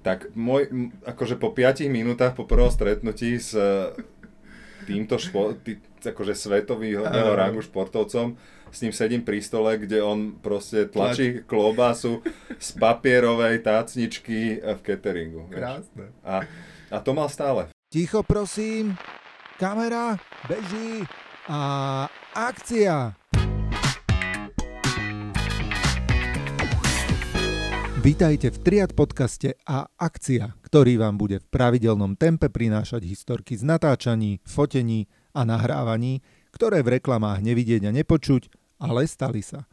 Tak môj, akože po 5 minútach po prvom stretnutí s e, týmto špo, tý, akože svetového rangu športovcom, s ním sedím pri stole, kde on proste tlačí klobásu z papierovej tácničky v cateringu. Krásne. A, a to mal stále. Ticho prosím, kamera, beží a akcia. Vítajte v Triad podcaste a akcia, ktorý vám bude v pravidelnom tempe prinášať historky z natáčaní, fotení a nahrávaní, ktoré v reklamách nevidieť a nepočuť, ale stali sa.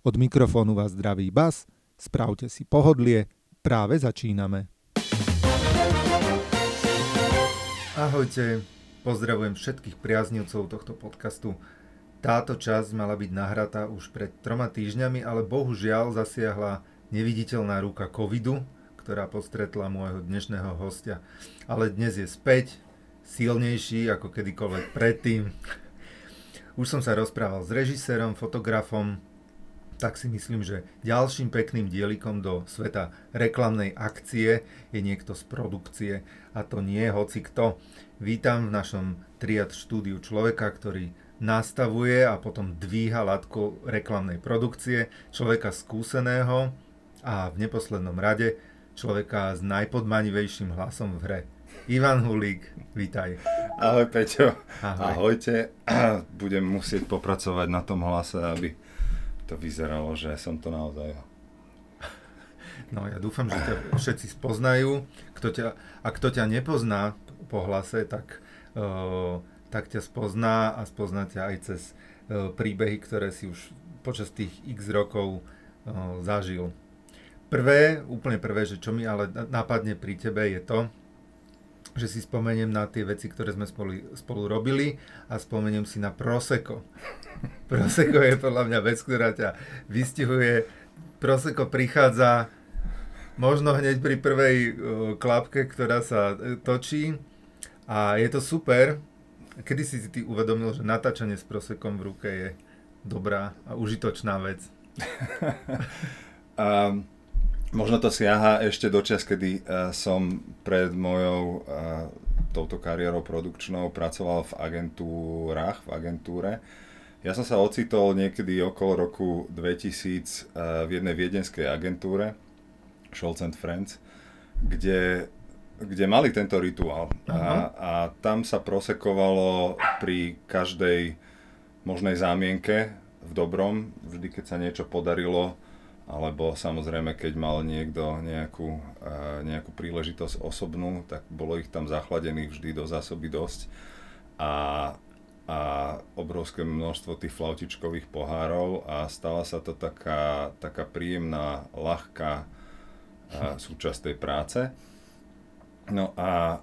Od mikrofónu vás zdraví Bas, spravte si pohodlie, práve začíname. Ahojte, pozdravujem všetkých priaznivcov tohto podcastu. Táto časť mala byť nahratá už pred troma týždňami, ale bohužiaľ zasiahla neviditeľná ruka covidu, ktorá postretla môjho dnešného hostia. Ale dnes je späť, silnejší ako kedykoľvek predtým. Už som sa rozprával s režisérom, fotografom, tak si myslím, že ďalším pekným dielikom do sveta reklamnej akcie je niekto z produkcie a to nie je hoci kto. Vítam v našom triad štúdiu človeka, ktorý nastavuje a potom dvíha latku reklamnej produkcie, človeka skúseného, a v neposlednom rade človeka s najpodmanivejším hlasom v hre. Ivan Hulík, vítaj. Ahoj Peťo. Ahoj. Ahojte. Budem musieť popracovať na tom hlase, aby to vyzeralo, že som to naozaj. No ja dúfam, že ťa všetci spoznajú. Kto ťa, a kto ťa nepozná po hlase, tak, uh, tak ťa spozná a spozná ťa aj cez uh, príbehy, ktoré si už počas tých x rokov uh, zažil. Prvé, úplne prvé, že čo mi ale nápadne pri tebe je to, že si spomeniem na tie veci, ktoré sme spolu, spolu robili a spomeniem si na Prosecco. Prosecco je podľa mňa vec, ktorá ťa vystihuje. Prosecco prichádza možno hneď pri prvej uh, klapke, ktorá sa uh, točí a je to super. Kedy si si ty uvedomil, že natáčanie s Prosekom v ruke je dobrá a užitočná vec? um, Možno to siaha ešte do čas, kedy uh, som pred mojou uh, touto kariérou produkčnou pracoval v agentúrach, v agentúre. Ja som sa ocitol niekedy okolo roku 2000 uh, eh, v jednej viedenskej agentúre, Scholz and Friends, kde, kde mali tento rituál. A, a tam sa prosekovalo pri každej možnej zámienke v dobrom, vždy keď sa niečo podarilo, alebo samozrejme, keď mal niekto nejakú, nejakú príležitosť osobnú, tak bolo ich tam zachladených vždy do zásoby dosť a, a obrovské množstvo tých flautičkových pohárov a stala sa to taká, taká príjemná, ľahká súčasť tej práce. No a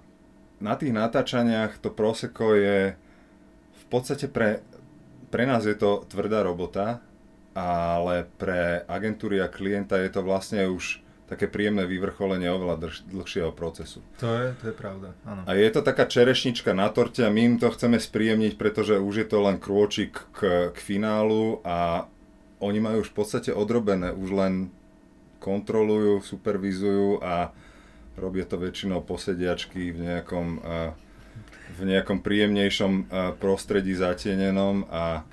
na tých natáčaniach to proseko je v podstate pre, pre nás je to tvrdá robota, ale pre agentúry a klienta je to vlastne už také príjemné vyvrcholenie oveľa drž, dlhšieho procesu. To je, to je pravda, áno. A je to taká čerešnička na torte a my im to chceme spríjemniť, pretože už je to len krôčik k, k finálu a oni majú už v podstate odrobené, už len kontrolujú, supervizujú a robia to väčšinou posediačky v nejakom, v nejakom príjemnejšom prostredí zatienenom a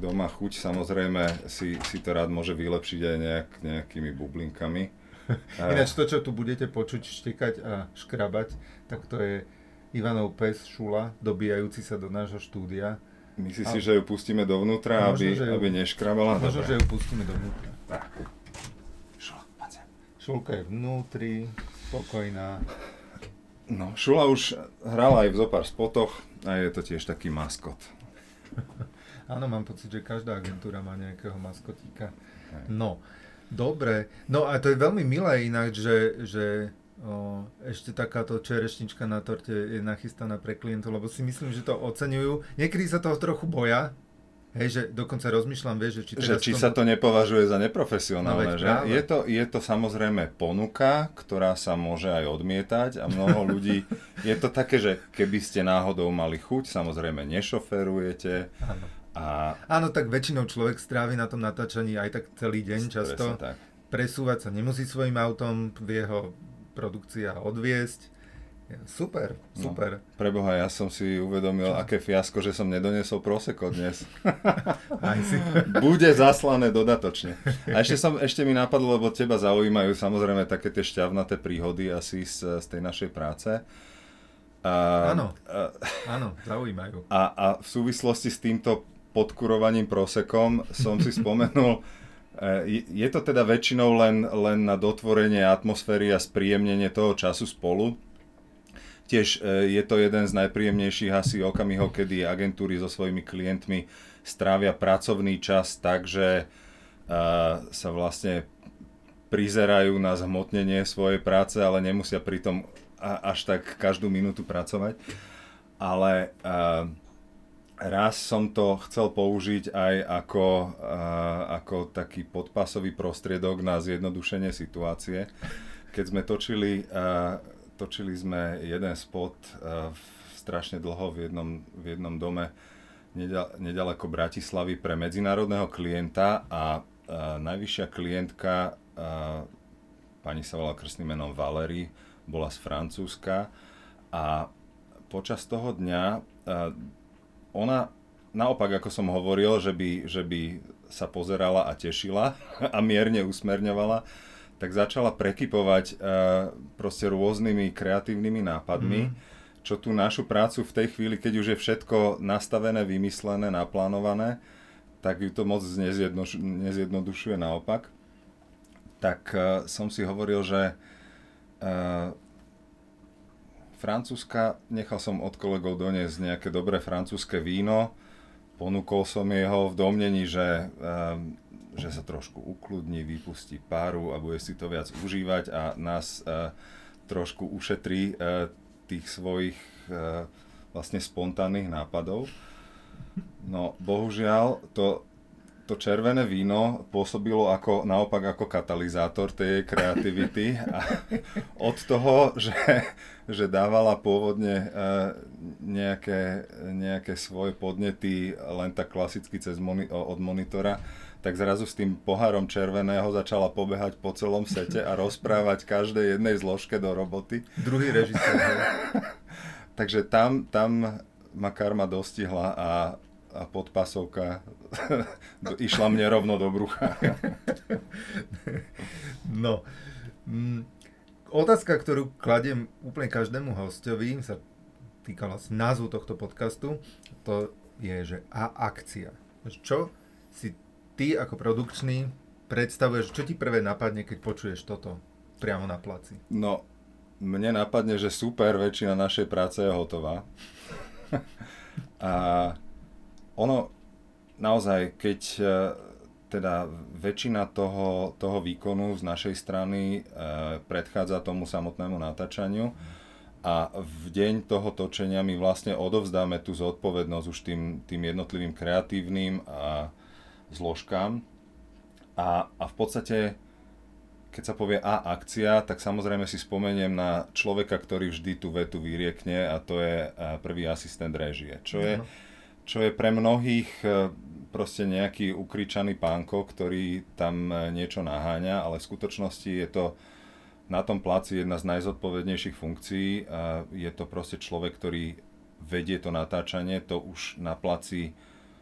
kto má chuť, samozrejme si, si to rád môže vylepšiť aj nejak, nejakými bublinkami. Ináč to, čo tu budete počuť, štekať a škrabať, tak to je Ivanov pes Šula, dobíjajúci sa do nášho štúdia. Myslíš si, že ju pustíme dovnútra, možno, aby, ju, aby neškrabala? Možno, že ju pustíme dovnútra. Šula, Šulka je vnútri, spokojná. No, Šula už hrala aj v zopár spotoch a je to tiež taký maskot. Áno, mám pocit, že každá agentúra má nejakého maskotíka. No, dobre. No a to je veľmi milé inak, že, že o, ešte takáto čerešnička na torte je nachystaná pre klientov, lebo si myslím, že to oceňujú. Niekedy sa toho trochu boja, Hej, že dokonca rozmýšľam, vieš, že či, že či tom... sa to nepovažuje za neprofesionálne, no, že? Je to, je to samozrejme ponuka, ktorá sa môže aj odmietať a mnoho ľudí, je to také, že keby ste náhodou mali chuť, samozrejme nešoferujete, Áno. A... Áno, tak väčšinou človek strávi na tom natáčaní aj tak celý deň často. Tak. Presúvať sa nemusí svojim autom v jeho produkcia odviesť. Super, super. No, preboha, ja som si uvedomil, Čo? aké fiasko, že som nedoniesol proseko dnes. Bude zaslané dodatočne. A ešte, som, ešte mi napadlo, lebo teba zaujímajú samozrejme také tie šťavnaté príhody asi z, z tej našej práce. A, áno, a, áno, zaujímajú. A, a v súvislosti s týmto podkurovaním prosekom som si spomenul, e, je to teda väčšinou len, len na dotvorenie atmosféry a spríjemnenie toho času spolu, Tiež e, je to jeden z najpríjemnejších asi okamihov, kedy agentúry so svojimi klientmi strávia pracovný čas tak, že e, sa vlastne prizerajú na zhmotnenie svojej práce, ale nemusia pritom až tak každú minútu pracovať. Ale e, raz som to chcel použiť aj ako, ako taký podpasový prostriedok na zjednodušenie situácie. Keď sme točili točili sme jeden spot uh, strašne dlho v jednom, v jednom dome nedaleko Bratislavy pre medzinárodného klienta a najvyššia klientka, pani sa volala krstným menom Valery, bola z Francúzska a počas toho dňa ona, naopak ako som hovoril, že by, že by sa pozerala a tešila a mierne usmerňovala, tak začala prekypovať uh, proste rôznymi kreatívnymi nápadmi, mm. čo tú našu prácu v tej chvíli, keď už je všetko nastavené, vymyslené, naplánované, tak ju to moc nezjedno, nezjednodušuje naopak. Tak uh, som si hovoril, že uh, Francúzska, nechal som od kolegov doniesť nejaké dobré francúzske víno, ponúkol som jeho v domnení, že že sa trošku ukludní, vypustí páru a bude si to viac užívať a nás uh, trošku ušetrí uh, tých svojich uh, vlastne spontánnych nápadov. No bohužiaľ to, to červené víno pôsobilo ako, naopak ako katalizátor tej kreativity a od toho, že, že dávala pôvodne nejaké, nejaké svoje podnety len tak klasicky cez moni- od monitora, tak zrazu s tým pohárom červeného začala pobehať po celom sete a rozprávať každej jednej zložke do roboty. Druhý režisér. Takže tam, tam ma karma dostihla a, a podpasovka išla mne rovno do brucha. no. Mm, otázka, ktorú kladiem úplne každému hostovi, sa týkala názvu tohto podcastu, to je, že a akcia. Čo si ty ako produkčný predstavuješ, čo ti prvé napadne, keď počuješ toto priamo na placi? No, mne napadne, že super, väčšina našej práce je hotová. a ono naozaj, keď e, teda väčšina toho, toho výkonu z našej strany e, predchádza tomu samotnému natáčaniu a v deň toho točenia my vlastne odovzdáme tú zodpovednosť už tým, tým jednotlivým kreatívnym a zložkám a, a v podstate keď sa povie A akcia, tak samozrejme si spomeniem na človeka, ktorý vždy tú vetu vyriekne a to je prvý asistent režie. Čo je, čo je pre mnohých e, proste nejaký ukričaný pánko, ktorý tam e, niečo naháňa, ale v skutočnosti je to na tom placi jedna z najzodpovednejších funkcií. Je to proste človek, ktorý vedie to natáčanie, to už na placi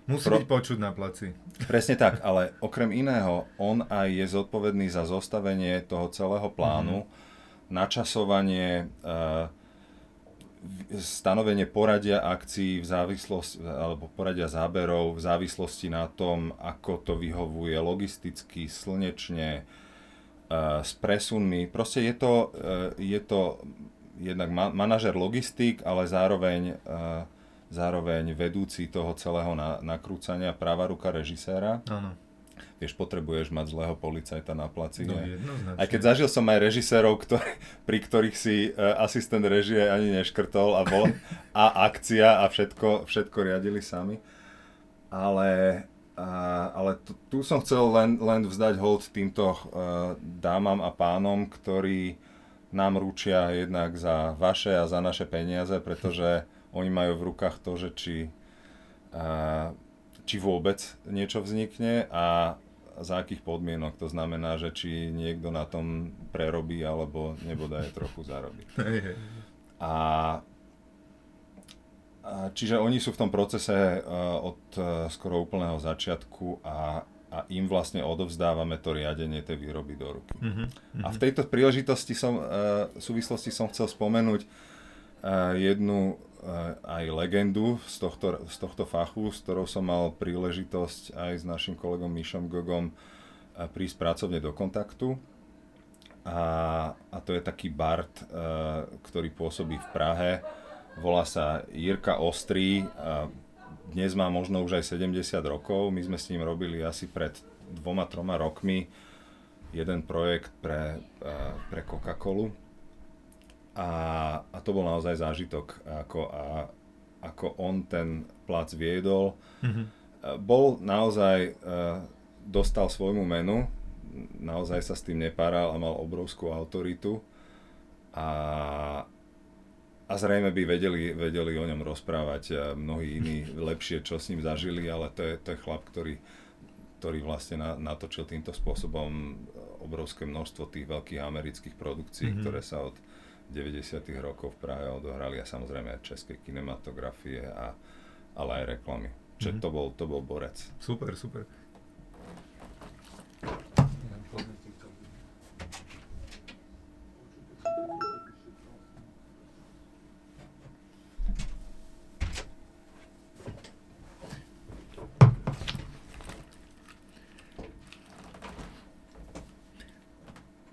Musí Pro... byť počuť na placi. Presne tak, ale okrem iného, on aj je zodpovedný za zostavenie toho celého plánu, mm-hmm. načasovanie, uh, stanovenie poradia akcií v závislosti, alebo poradia záberov v závislosti na tom, ako to vyhovuje logisticky, slnečne, uh, s presunmi. Proste je to, uh, je to jednak ma- manažer logistik, ale zároveň uh, zároveň vedúci toho celého na, nakrúcania, práva ruka režiséra. Áno. Vieš, potrebuješ mať zlého policajta na placi. No, Aj keď zažil som aj režisérov, ktorý, pri ktorých si uh, asistent režie ani neškrtol a bol a akcia a všetko, všetko riadili sami. Ale, uh, ale tu, tu som chcel len, len vzdať hold týmto uh, dámam a pánom, ktorí nám ručia jednak za vaše a za naše peniaze, pretože oni majú v rukách to, že či, a, či vôbec niečo vznikne a, za akých podmienok. To znamená, že či niekto na tom prerobí, alebo nebodaj trochu zarobí. A, a čiže oni sú v tom procese uh, od uh, skoro úplného začiatku a, a im vlastne odovzdávame to riadenie tej výroby do ruky. Uh-huh. A v tejto príležitosti som, uh, súvislosti som chcel spomenúť uh, jednu aj legendu z tohto, z tohto fachu, s ktorou som mal príležitosť aj s našim kolegom Mišom Gogom prísť pracovne do kontaktu. A, a to je taký Bart, ktorý pôsobí v Prahe. Volá sa Jirka Ostrý. Dnes má možno už aj 70 rokov. My sme s ním robili asi pred dvoma, troma rokmi jeden projekt pre, pre Coca-Colu a, a to bol naozaj zážitok, ako, a, ako on ten plac viedol. Mm-hmm. Bol naozaj, dostal svojmu menu, naozaj sa s tým nepáral a mal obrovskú autoritu. A, a zrejme by vedeli, vedeli o ňom rozprávať mnohí iní lepšie, čo s ním zažili, ale to je, to je chlap, ktorý, ktorý vlastne na, natočil týmto spôsobom obrovské množstvo tých veľkých amerických produkcií, mm-hmm. ktoré sa od 90. rokov v Prahe odohrali a samozrejme aj českej kinematografie, a, ale aj reklamy. Čiže mm-hmm. to, bol, to bol borec. Super, super.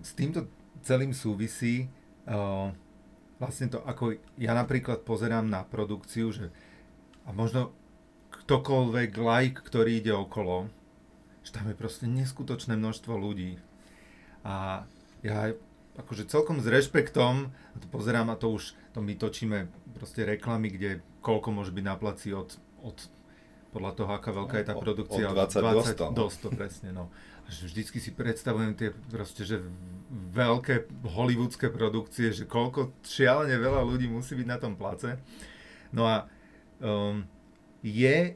S týmto celým súvisí vlastne to, ako ja napríklad pozerám na produkciu, že a možno ktokoľvek like, ktorý ide okolo, že tam je proste neskutočné množstvo ľudí. A ja akože celkom s rešpektom to pozerám a to už, to my točíme proste reklamy, kde koľko môže byť na placi od, od podľa toho, aká veľká je tá produkcia. Od 20, 20 do 100. Do 100 presne, no. Že vždycky si predstavujem tie proste, že veľké hollywoodske produkcie, že koľko šialene veľa ľudí musí byť na tom place. No a um, je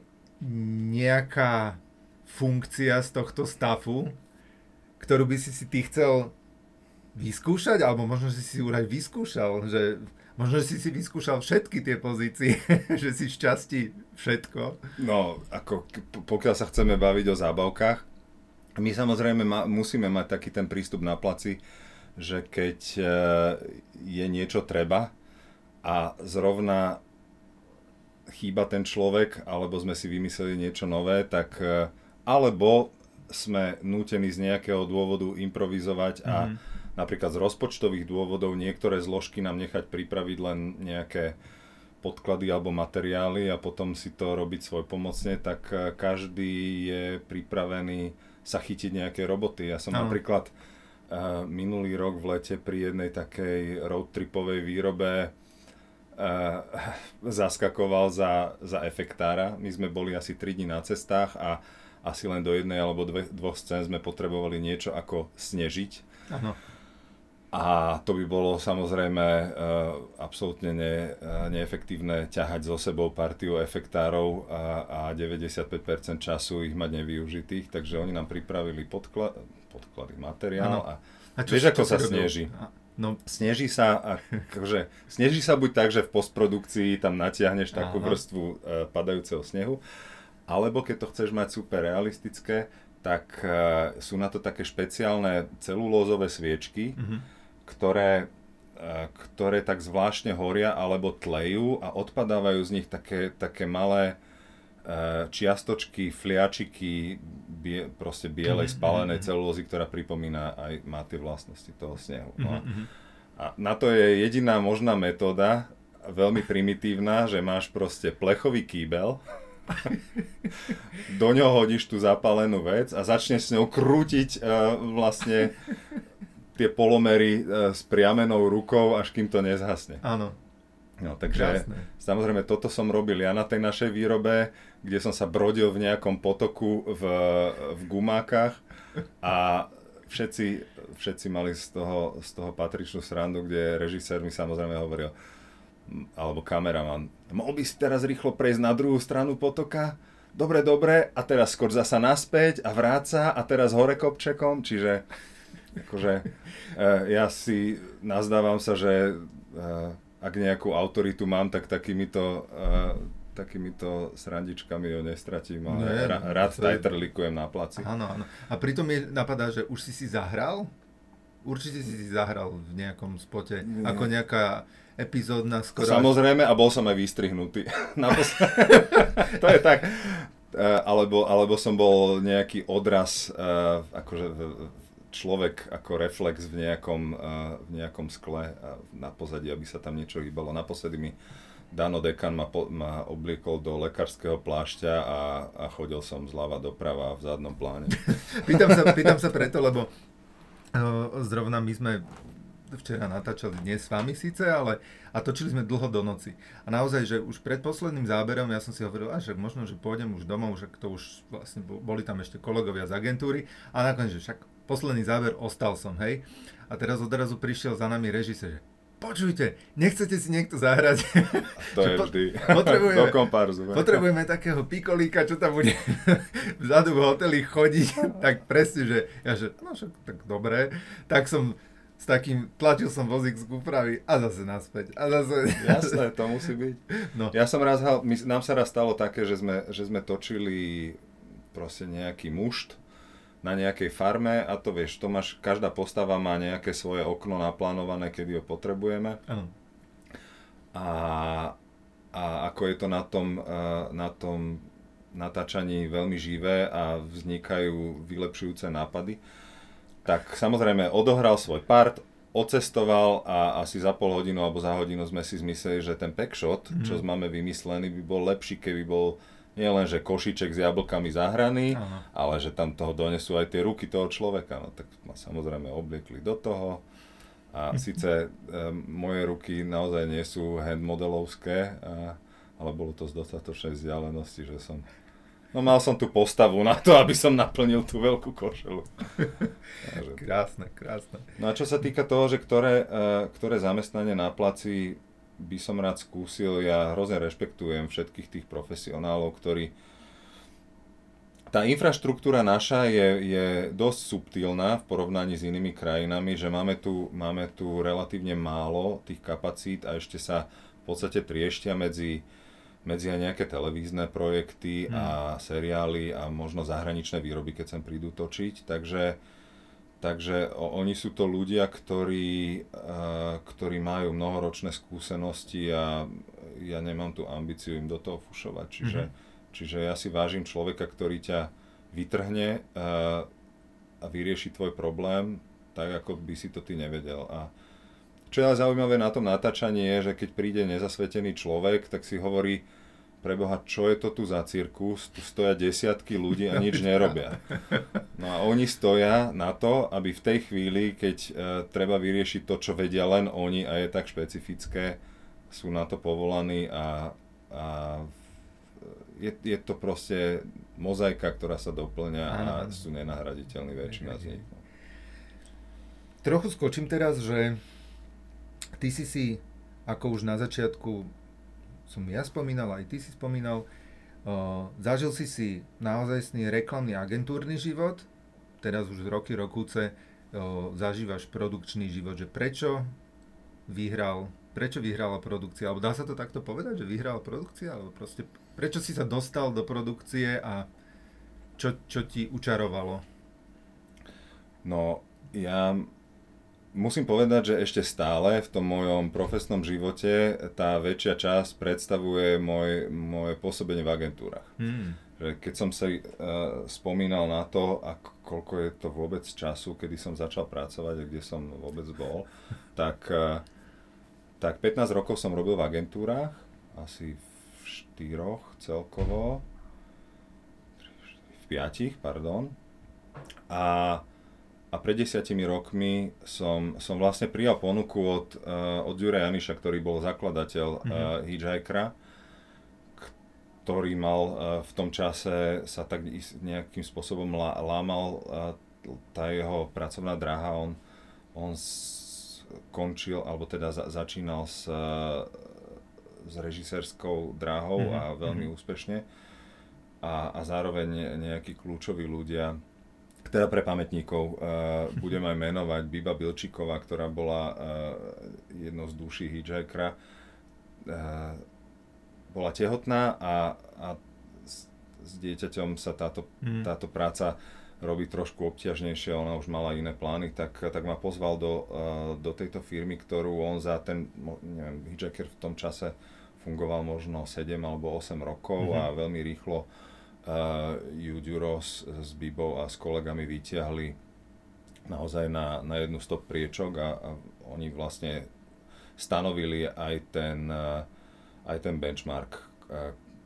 nejaká funkcia z tohto stafu, ktorú by si si ty chcel vyskúšať, alebo možno si si už aj vyskúšal, že možno si si vyskúšal všetky tie pozície, že si šťastí všetko. No, ako pokiaľ sa chceme baviť o zábavkách, my samozrejme ma, musíme mať taký ten prístup na placi, že keď e, je niečo treba a zrovna chýba ten človek, alebo sme si vymysleli niečo nové, tak e, alebo sme nútení z nejakého dôvodu improvizovať a mm-hmm. napríklad z rozpočtových dôvodov niektoré zložky nám nechať pripraviť len nejaké podklady alebo materiály a potom si to robiť svoj pomocne, tak e, každý je pripravený sa chytiť nejaké roboty. Ja som no. napríklad uh, minulý rok v lete pri jednej takej road tripovej výrobe uh, zaskakoval za, za efektára. My sme boli asi 3 dní na cestách a asi len do jednej alebo dve, dvoch scén sme potrebovali niečo ako snežiť. Ano. A to by bolo samozrejme uh, absolútne ne, uh, neefektívne ťahať so sebou partiu efektárov a, a 95% času ich mať nevyužitých, takže oni nám pripravili podkla- podklady, materiál ano. a, a čo, vieš, ako sa sneží. No. Sneží sa, akože, sneží sa buď tak, že v postprodukcii tam natiahneš takú Aha. vrstvu uh, padajúceho snehu, alebo keď to chceš mať super realistické, tak uh, sú na to také špeciálne celulózové sviečky, mm-hmm ktoré, e, ktoré tak zvláštne horia alebo tlejú a odpadávajú z nich také, také malé e, čiastočky, fliačiky, bie, proste bielej mm-hmm. spálenej mhm. celulózy, ktorá pripomína aj, má tie vlastnosti toho snehu. No. A na to je jediná možná metóda, veľmi primitívna, že máš proste plechový kýbel, do ňoho hodíš tú zapálenú vec a začneš s ňou krútiť uh, vlastne tie polomery uh, s priamenou rukou, až kým to nezhasne. Áno. No, takže Jasné. samozrejme toto som robil ja na tej našej výrobe, kde som sa brodil v nejakom potoku v, v gumákach a všetci, všetci mali z toho, z toho patričnú srandu, kde režisér mi samozrejme hovoril, alebo kameraman, mohol by si teraz rýchlo prejsť na druhú stranu potoka? dobre, dobre, a teraz skôr zasa naspäť a vráca a teraz hore kopčekom, čiže akože uh, ja si nazdávam sa, že uh, ak nejakú autoritu mám, tak takýmito uh, takýmito srandičkami ho nestratím, ale Nie, ra, rád to... tajtrlikujem na placi. Áno, áno. A pritom mi napadá, že už si si zahral? Určite si si zahral v nejakom spote, Nie. ako nejaká epizódna skoro... Samozrejme, a bol som aj vystrihnutý. to je tak. Alebo, alebo som bol nejaký odraz, akože človek ako reflex v nejakom, uh, v nejakom skle na pozadí, aby sa tam niečo hýbalo. Naposledy mi Dano Dekan ma, ma obliekol do lekárskeho plášťa a, a chodil som zľava doprava v zadnom pláne. pýtam, sa, pýtam sa preto, lebo uh, zrovna my sme včera natáčali, nie s vami síce, ale a točili sme dlho do noci. A naozaj, že už pred posledným záberom ja som si hovoril, že možno, že pôjdem už domov, že to už vlastne boli tam ešte kolegovia z agentúry a nakoniec, že však posledný záber ostal som, hej. A teraz odrazu prišiel za nami režisér, že počujte, nechcete si niekto zahrať? To je vždy potrebujeme, do komparzu. Potrebujeme takého pikolíka, čo tam bude vzadu v hoteli chodiť, tak presne, že ja že, no však tak dobré, tak som s takým, tlačil som vozík z úpravy a zase naspäť. A zase... Jasné, to musí byť. No. Ja som raz, nám sa raz stalo také, že sme, že sme točili proste nejaký mušt, na nejakej farme a to vieš, to máš, každá postava má nejaké svoje okno naplánované, kedy ho potrebujeme. Ano. A, a ako je to na tom, na tom natáčaní veľmi živé a vznikajú vylepšujúce nápady, tak samozrejme odohral svoj part, ocestoval a asi za pol hodinu alebo za hodinu sme si zmysleli, že ten packshot, mm. čo máme vymyslený, by bol lepší, keby bol nie len, že košiček s jablkami zahraný, Aha. ale že tam toho donesú aj tie ruky toho človeka. No tak ma samozrejme obliekli do toho. A síce um, moje ruky naozaj nie sú handmodelovské, a, ale bolo to z dostatočnej vzdialenosti, že som... No mal som tú postavu na to, aby som naplnil tú veľkú košelu. krásne, krásne. No a čo sa týka toho, že ktoré, uh, ktoré zamestnanie na placi by som rád skúsil. Ja hrozne rešpektujem všetkých tých profesionálov, ktorí... Tá infraštruktúra naša je, je dosť subtilná v porovnaní s inými krajinami, že máme tu, máme tu relatívne málo tých kapacít a ešte sa v podstate trieštia medzi, medzi aj nejaké televízne projekty hmm. a seriály a možno zahraničné výroby, keď sem prídu točiť. Takže Takže oni sú to ľudia, ktorí, ktorí majú mnohoročné skúsenosti a ja nemám tú ambíciu im do toho fušovať. Čiže, mm-hmm. čiže ja si vážim človeka, ktorý ťa vytrhne a vyrieši tvoj problém tak, ako by si to ty nevedel. A čo je zaujímavé na tom natáčaní je, že keď príde nezasvetený človek, tak si hovorí, preboha, čo je to tu za cirkus, tu stoja desiatky ľudí a nič nerobia. No a oni stoja na to, aby v tej chvíli, keď uh, treba vyriešiť to, čo vedia len oni a je tak špecifické, sú na to povolaní a, a je, je to proste mozaika, ktorá sa doplňa a sú nenahraditeľní väčšina z nich. Trochu skočím teraz, že ty si si, ako už na začiatku som ja spomínal, aj ty si spomínal, uh, zažil si si naozajstný reklamný agentúrny život, teraz už roky, rokúce uh, zažívaš produkčný život, že prečo vyhral, prečo vyhrala produkcia, alebo dá sa to takto povedať, že vyhrala produkcia, alebo proste prečo si sa dostal do produkcie a čo, čo ti učarovalo? No, ja musím povedať, že ešte stále v tom mojom profesnom živote tá väčšia časť predstavuje môj, moje pôsobenie v agentúrach. Hmm. Že keď som sa uh, spomínal na to, a koľko je to vôbec času, kedy som začal pracovať a kde som vôbec bol, tak, uh, tak 15 rokov som robil v agentúrach, asi v štyroch celkovo, v piatich, pardon. A a pred desiatimi rokmi som, som vlastne prijal ponuku od, uh, od Jura Janiša, ktorý bol zakladateľ mm-hmm. uh, Hitchhikera, ktorý mal uh, v tom čase sa tak nejakým spôsobom lá, lámal uh, tá jeho pracovná dráha. On, on skončil, alebo teda za, začínal s, uh, s režisérskou dráhou mm-hmm. a veľmi mm-hmm. úspešne a, a zároveň nejakí kľúčoví ľudia, teda pre pamätníkov uh, budem aj menovať Biba Bilčíková, ktorá bola uh, jednou z duší hitchhikera. Uh, bola tehotná a, a s, s dieťaťom sa táto, mm. táto práca robí trošku obťažnejšie, ona už mala iné plány, tak, tak ma pozval do, uh, do tejto firmy, ktorú on za ten, neviem, hitchhiker v tom čase fungoval možno 7 alebo 8 rokov mm-hmm. a veľmi rýchlo uh, ju Duro s, s Bibou a s kolegami vyťahli naozaj na, na jednu stop priečok a, a oni vlastne stanovili aj ten, aj ten benchmark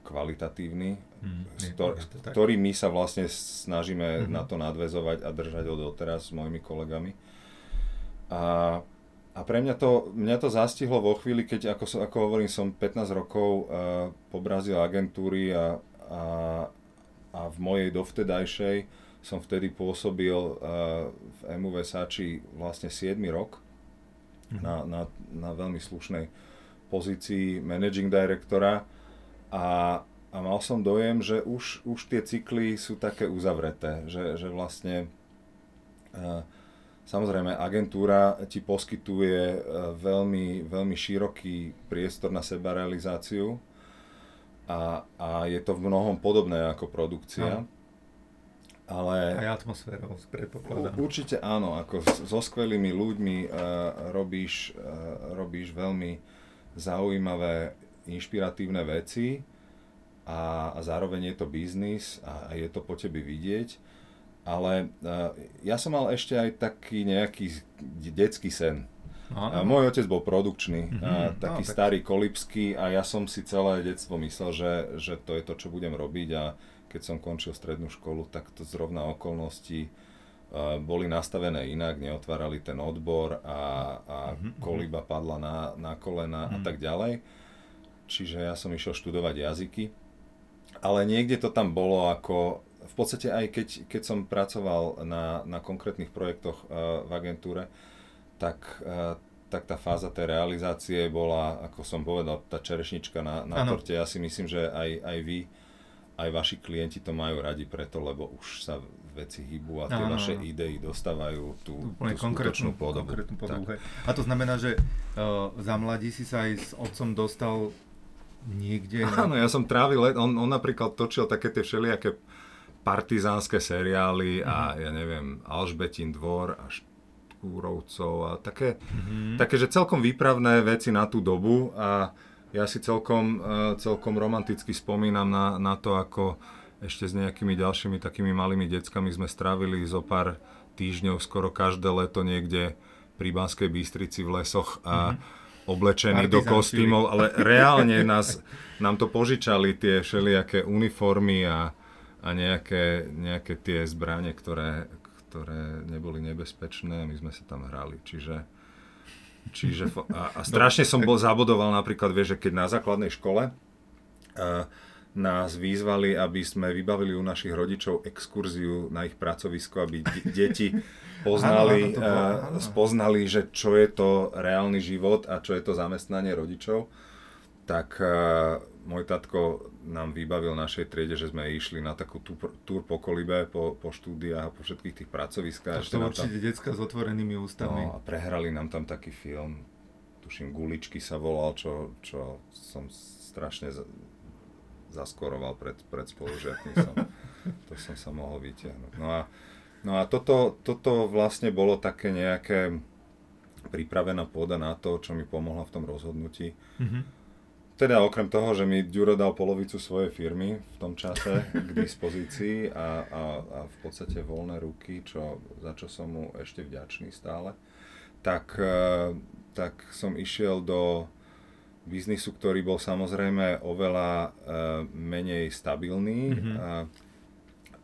kvalitatívny, mm, ktor, ktorý my sa vlastne snažíme mm-hmm. na to nadvezovať a držať ho doteraz s mojimi kolegami. A, a pre mňa to, mňa to zastihlo vo chvíli, keď, ako, ako hovorím, som 15 rokov uh, pobrazil agentúry a, a, a v mojej dovtedajšej som vtedy pôsobil uh, v MU Versace vlastne 7 rok mm-hmm. na, na, na veľmi slušnej pozícii managing directora a, a mal som dojem, že už, už tie cykly sú také uzavreté, že, že vlastne uh, Samozrejme, agentúra ti poskytuje veľmi, veľmi široký priestor na sebarealizáciu a, a je to v mnohom podobné ako produkcia. No. Ale... Aj atmosférou, predpokladám. Určite áno, ako so skvelými ľuďmi uh, robíš, uh, robíš veľmi zaujímavé, inšpiratívne veci a, a zároveň je to biznis a, a je to po tebe vidieť. Ale uh, ja som mal ešte aj taký nejaký detský sen. Aha. Môj otec bol produkčný, mm-hmm. taký no, starý kolipský a ja som si celé detstvo myslel, že, že to je to, čo budem robiť a keď som končil strednú školu, tak to zrovna okolnosti uh, boli nastavené inak, neotvárali ten odbor a, a mm-hmm. koliba padla na, na kolena mm-hmm. a mhm. tak ďalej. Čiže ja som išiel študovať jazyky, ale niekde to tam bolo ako, v podstate aj keď, keď som pracoval na, na konkrétnych projektoch uh, v agentúre, tak, uh, tak tá fáza tej realizácie bola, ako som povedal, tá čerešnička na, na torte. Ja si myslím, že aj, aj vy, aj vaši klienti to majú radi preto, lebo už sa veci hýbu a tie ano, vaše idei dostávajú tú, tú skutočnú podobu. podobu A to znamená, že uh, za mladí si sa aj s otcom dostal niekde? Áno, ja som trávil on, on napríklad točil také tie všelijaké partizánske seriály uh-huh. a mhm. ja neviem, Alžbetín dvor a Kúrovcov a také, mm-hmm. také, že celkom výpravné veci na tú dobu a ja si celkom, uh, celkom romanticky spomínam na, na to, ako ešte s nejakými ďalšími takými malými deckami sme strávili zo pár týždňov skoro každé leto niekde pri Banskej Bystrici v lesoch a mm-hmm. oblečení do kostýmov, ale reálne nás, nám to požičali tie všelijaké uniformy a, a nejaké, nejaké tie zbranie, ktoré, ktoré neboli nebezpečné, my sme sa tam hrali. Čiže, čiže a, a strašne som bol zabodoval napríklad, vieš, že keď na základnej škole uh, nás výzvali, aby sme vybavili u našich rodičov exkurziu na ich pracovisko, aby d- deti poznali, áno, áno, uh, spoznali, že čo je to reálny život a čo je to zamestnanie rodičov, tak uh, môj tatko nám vybavil našej triede, že sme išli na takú túr po Kolibe, po, po štúdiách a po všetkých tých pracoviskách. To určite tam, decka s otvorenými ústami. No, a prehrali nám tam taký film, tuším Guličky sa volal, čo, čo som strašne zaskoroval pred, pred spolužiakmi. Som, to som sa mohol vytiahnuť. No a, no a toto, toto vlastne bolo také nejaké pripravená pôda na to, čo mi pomohla v tom rozhodnutí. Mm-hmm teda okrem toho, že mi Duro dal polovicu svojej firmy v tom čase k dispozícii a, a, a v podstate voľné ruky, čo, za čo som mu ešte vďačný stále, tak, e, tak som išiel do biznisu, ktorý bol samozrejme oveľa uh, menej stabilný mm-hmm. a,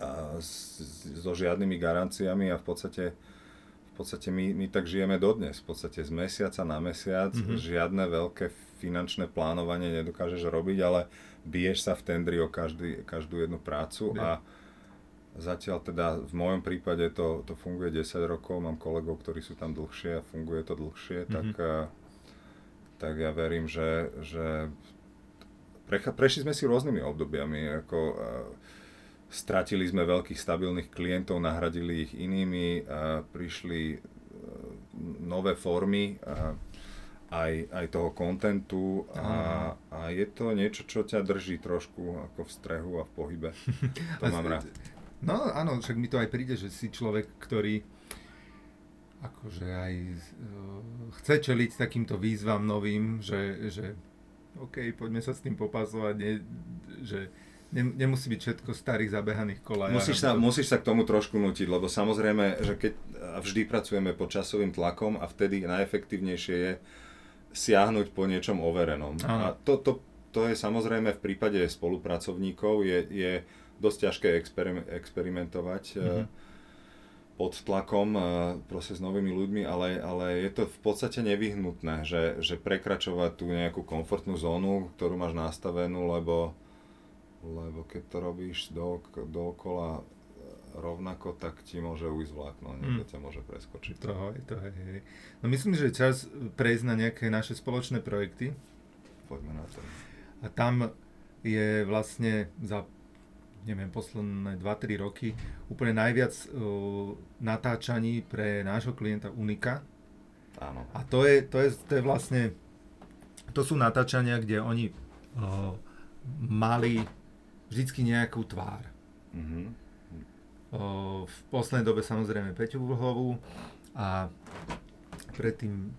a s, so žiadnymi garanciami a v podstate v podstate my, my tak žijeme dodnes, v podstate z mesiaca na mesiac, mm-hmm. žiadne veľké finančné plánovanie nedokážeš robiť, ale biješ sa v tendri o každý, každú jednu prácu a zatiaľ teda v mojom prípade to, to funguje 10 rokov, mám kolegov, ktorí sú tam dlhšie a funguje to dlhšie, mm-hmm. tak, eh, tak ja verím, že, že precha, prešli sme si rôznymi obdobiami, ako uh, stratili sme veľkých stabilných klientov, nahradili ich inými, a prišli nové formy a aj, aj toho kontentu a, a je to niečo, čo ťa drží trošku ako v strehu a v pohybe. To mám rád. No áno, však mi to aj príde, že si človek, ktorý akože aj uh, chce čeliť takýmto výzvam novým, že, že OK, poďme sa s tým popasovať, nie, že ne, nemusí byť všetko starých zabehaných kolajách. Musíš sa, musíš sa k tomu trošku nutiť, lebo samozrejme, že keď vždy pracujeme pod časovým tlakom a vtedy najefektívnejšie je siahnuť po niečom overenom. Aha. A to, to, to je samozrejme v prípade spolupracovníkov je, je dosť ťažké experimentovať. Mm-hmm pod tlakom proste s novými ľuďmi, ale, ale je to v podstate nevyhnutné, že, že prekračovať tú nejakú komfortnú zónu, ktorú máš nastavenú, lebo, lebo keď to robíš do, dookola rovnako, tak ti môže ujsť vlákno, niekto mm. ťa môže preskočiť. To je, to je, hej. No myslím, že je čas prejsť na nejaké naše spoločné projekty. Poďme na to. A tam je vlastne za neviem, posledné 2-3 roky úplne najviac uh, natáčaní pre nášho klienta Unika. Áno. A to je, to je, to je vlastne, to sú natáčania, kde oni uh, mali vždycky nejakú tvár. Mm-hmm. V poslednej dobe samozrejme Peťu Vlhovú a predtým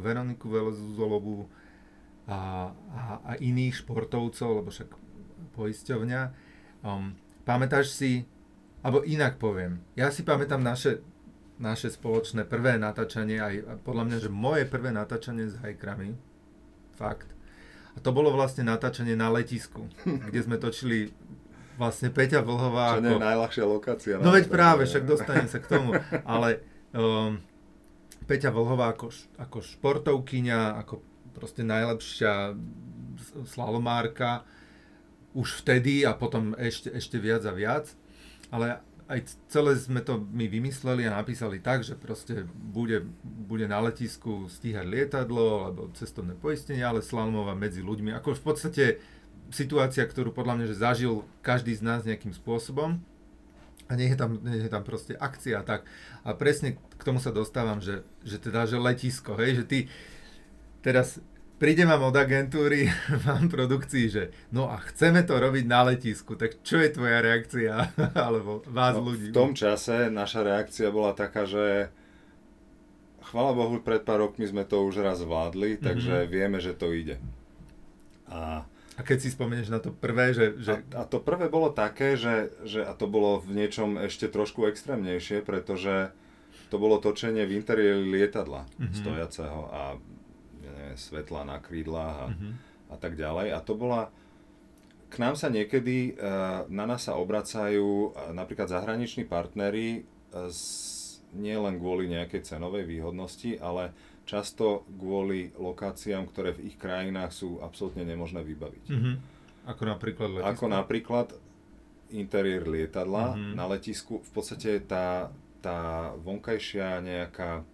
Veroniku Velezuzolovú a, a, a iných športovcov, lebo však poisťovňa Um, pamätáš si, alebo inak poviem, ja si pamätám naše, naše spoločné prvé natáčanie, aj podľa mňa, že moje prvé natáčanie s hajkrami, fakt. A to bolo vlastne natáčanie na letisku, kde sme točili vlastne Peťa Vlhová. Čo ako... nie je najľahšia lokácia. No veď práve, však dostanem sa k tomu. Ale um, Peťa Vlhová ako, ako športovkyňa, ako proste najlepšia slalomárka, už vtedy a potom ešte, ešte viac a viac. Ale aj celé sme to my vymysleli a napísali tak, že proste bude, bude na letisku stíhať lietadlo alebo cestovné poistenie, ale slalomová medzi ľuďmi. Ako v podstate situácia, ktorú podľa mňa že zažil každý z nás nejakým spôsobom. A nie je tam, nie je tam proste akcia a tak. A presne k tomu sa dostávam, že, že teda, že letisko, hej, že ty teraz príde vám od agentúry, vám produkcii, že no a chceme to robiť na letisku, tak čo je tvoja reakcia, alebo vás no, ľudí? V tom čase naša reakcia bola taká, že chvala Bohu, pred pár rokmi sme to už raz zvládli, mm-hmm. takže vieme, že to ide. A, a keď si spomenieš na to prvé, že... že... A, a to prvé bolo také, že, že a to bolo v niečom ešte trošku extrémnejšie, pretože to bolo točenie v interiéri lietadla mm-hmm. stojaceho a svetla na krídlach a, mm-hmm. a tak ďalej. A to bola, k nám sa niekedy, e, na nás sa obracajú e, napríklad zahraniční partnery nie len kvôli nejakej cenovej výhodnosti, ale často kvôli lokáciám, ktoré v ich krajinách sú absolútne nemožné vybaviť. Mm-hmm. Ako napríklad letisko? Ako napríklad interiér lietadla mm-hmm. na letisku. V podstate tá, tá vonkajšia nejaká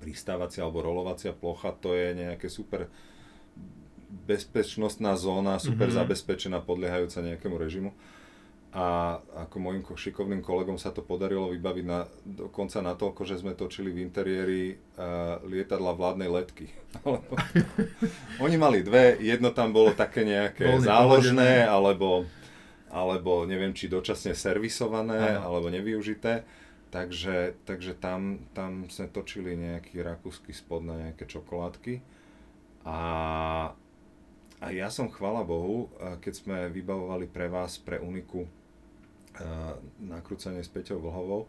pristávacia alebo rolovacia plocha, to je nejaké super bezpečnostná zóna, super mm-hmm. zabezpečená, podliehajúca nejakému režimu. A ako môjim šikovným kolegom sa to podarilo vybaviť na, dokonca natoľko, že sme točili v interiéri uh, lietadla vládnej letky. Oni mali dve, jedno tam bolo také nejaké Voľný záložné, alebo, alebo neviem, či dočasne servisované, Aha. alebo nevyužité Takže, takže tam, tam sme točili nejaký rakúsky spod na nejaké čokoládky. A, a ja som, chvala Bohu, keď sme vybavovali pre vás, pre Uniku, nakrúcanie s Peťou Vlhovou,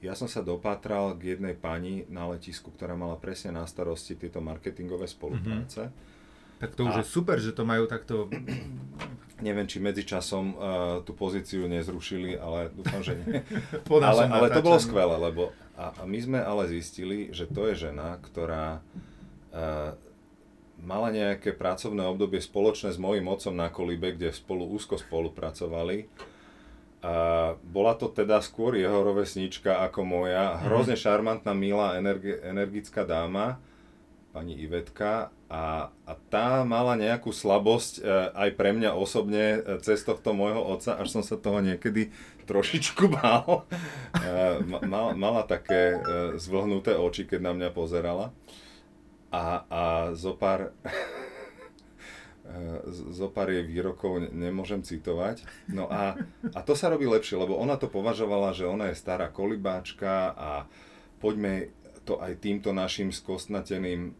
ja som sa dopátral k jednej pani na letisku, ktorá mala presne na starosti tieto marketingové spolupráce. Mm-hmm tak to už a... je super, že to majú takto... Neviem, či medzičasom uh, tú pozíciu nezrušili, ale dúfam, že nie. ale, ale to bolo skvelé, lebo a, a my sme ale zistili, že to je žena, ktorá uh, mala nejaké pracovné obdobie spoločné s mojim otcom na Kolibe, kde spolu úzko spolupracovali. Bola to teda skôr jeho rovesnička ako moja, hrozne šarmantná, milá, energi- energická dáma pani Ivetka a, a tá mala nejakú slabosť e, aj pre mňa osobne e, cez tohto môjho otca, až som sa toho niekedy trošičku bál. E, mal, mala také zvlhnuté oči, keď na mňa pozerala. A, a zopár, zopár jej výrokov nemôžem citovať. No a, a to sa robí lepšie, lebo ona to považovala, že ona je stará kolibáčka a poďme to aj týmto našim skostnateným eh,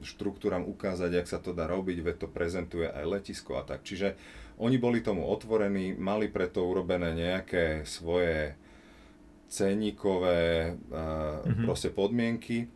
štruktúram ukázať, jak sa to dá robiť, veď to prezentuje aj letisko a tak. Čiže oni boli tomu otvorení, mali preto urobené nejaké svoje ceníkové mm-hmm. proste podmienky.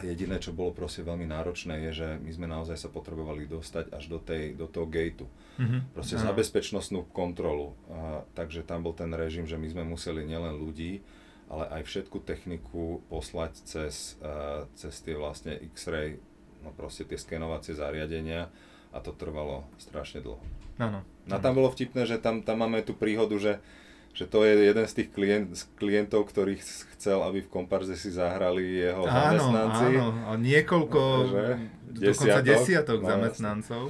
A jediné, čo bolo proste veľmi náročné, je, že my sme naozaj sa potrebovali dostať až do, tej, do toho gateu. Mm-hmm. Proste za bezpečnostnú kontrolu. A, takže tam bol ten režim, že my sme museli nielen ľudí, ale aj všetku techniku poslať cez, uh, cez tie vlastne X-ray, no proste tie skenovacie zariadenia a to trvalo strašne dlho. Áno. No a tam bolo vtipné, že tam, tam máme tú príhodu, že, že to je jeden z tých klient, z klientov, ktorých chcel, aby v komparze si zahrali jeho áno, zamestnanci. Áno, a niekoľko, že? dokonca desiatok, desiatok no, zamestnancov.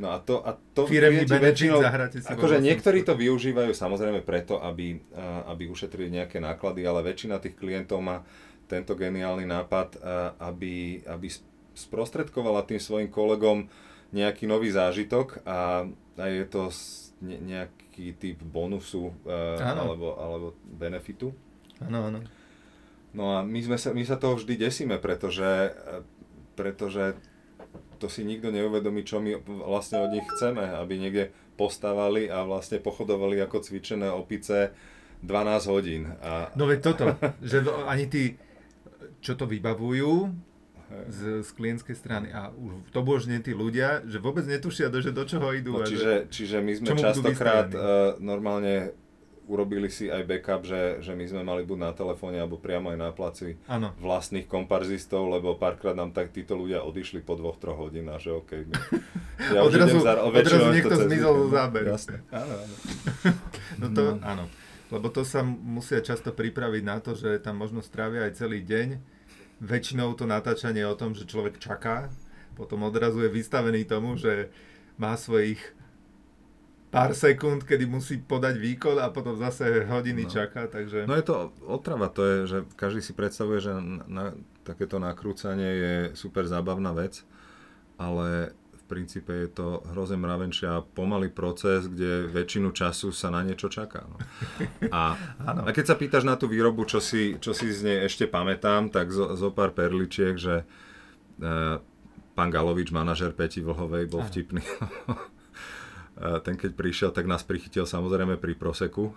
No a to, a to Firemný väčšinou, si akože niektorí to využívajú samozrejme preto, aby, aby ušetrili nejaké náklady, ale väčšina tých klientov má tento geniálny nápad, aby, aby sprostredkovala tým svojim kolegom nejaký nový zážitok a, a je to nejaký typ bonusu alebo, alebo benefitu. Áno, áno. No a my, sme sa, my sa toho vždy desíme, pretože, pretože to si nikto neuvedomí, čo my vlastne od nich chceme, aby niekde postávali a vlastne pochodovali ako cvičené opice 12 hodín. A... No veď toto, že ani tí, čo to vybavujú, z, z klientskej strany a už to božne tí ľudia, že vôbec netušia, do, že do čoho idú. No, čiže, že, čiže my sme častokrát uh, normálne urobili si aj backup, že, že my sme mali buď na telefóne alebo priamo aj na placi ano. vlastných komparzistov, lebo párkrát nám tak títo ľudia odišli po dvoch, troch hodinách, že OK. My, ja odrazu, už za, odrazu niekto zmizol zo záberu. Jasne. Áno, áno. no to, no. áno. Lebo to sa musia často pripraviť na to, že tam možno strávia aj celý deň. Väčšinou to natáčanie je o tom, že človek čaká, potom odrazu je vystavený tomu, že má svojich pár sekúnd, kedy musí podať výkon a potom zase hodiny no. čaká, takže... No je to otrava, to je, že každý si predstavuje, že na, na, takéto nakrúcanie je super zábavná vec, ale princípe je to hrozne mravenčia pomalý proces, kde väčšinu času sa na niečo čaká. No. A, a keď sa pýtaš na tú výrobu, čo si, čo si z nej ešte pamätám, tak zo, zo pár perličiek, že e, pán Galovič, manažer Peti Vlhovej, bol vtipný. ten keď prišiel, tak nás prichytil samozrejme pri proseku.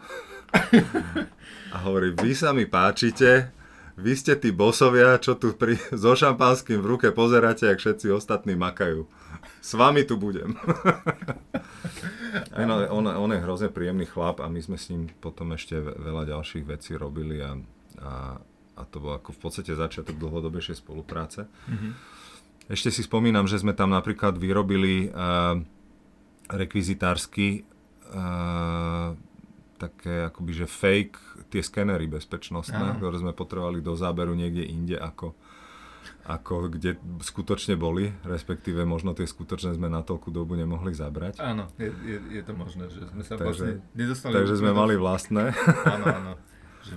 A hovorí, vy sa mi páčite, vy ste tí bosovia, čo tu pri, so šampanským v ruke pozeráte, ak všetci ostatní makajú. S vami tu budem. no, on, on je hrozne príjemný chlap a my sme s ním potom ešte veľa ďalších vecí robili a, a, a to bol ako v podstate začiatok dlhodobejšej spolupráce. Mm-hmm. Ešte si spomínam, že sme tam napríklad vyrobili uh, rekvizitársky uh, také akoby, že fake tie skenery bezpečnostné, Aha. ktoré sme potrebovali do záberu niekde inde ako, ako kde skutočne boli, respektíve možno tie skutočné sme na toľkú dobu nemohli zabrať. Áno, je, je, je to možné, že sme sa takže, vlastne nedostali... Takže sme mali vlastné. Áno, áno. Že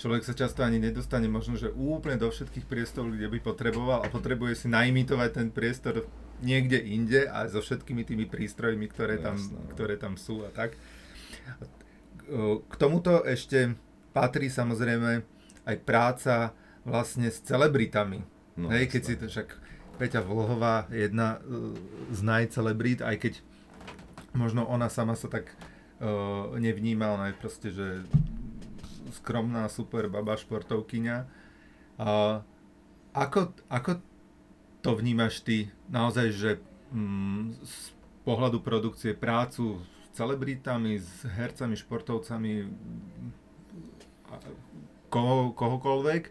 človek sa často ani nedostane možno, že úplne do všetkých priestorov, kde by potreboval a potrebuje si naimitovať ten priestor niekde inde a so všetkými tými prístrojmi, ktoré, tam, Jasné. No. ktoré tam sú a tak. K tomuto ešte patrí samozrejme aj práca vlastne s celebritami. No, Hej, keď si to však Peťa Vlhová, jedna e, z najcelebrít, aj keď možno ona sama sa tak uh, nevníma, ona je proste, že skromná, super baba, športovkyňa. Uh, ako, ako to vnímaš ty naozaj, že mm, z pohľadu produkcie prácu s celebritami, s hercami, športovcami, koho, kohokoľvek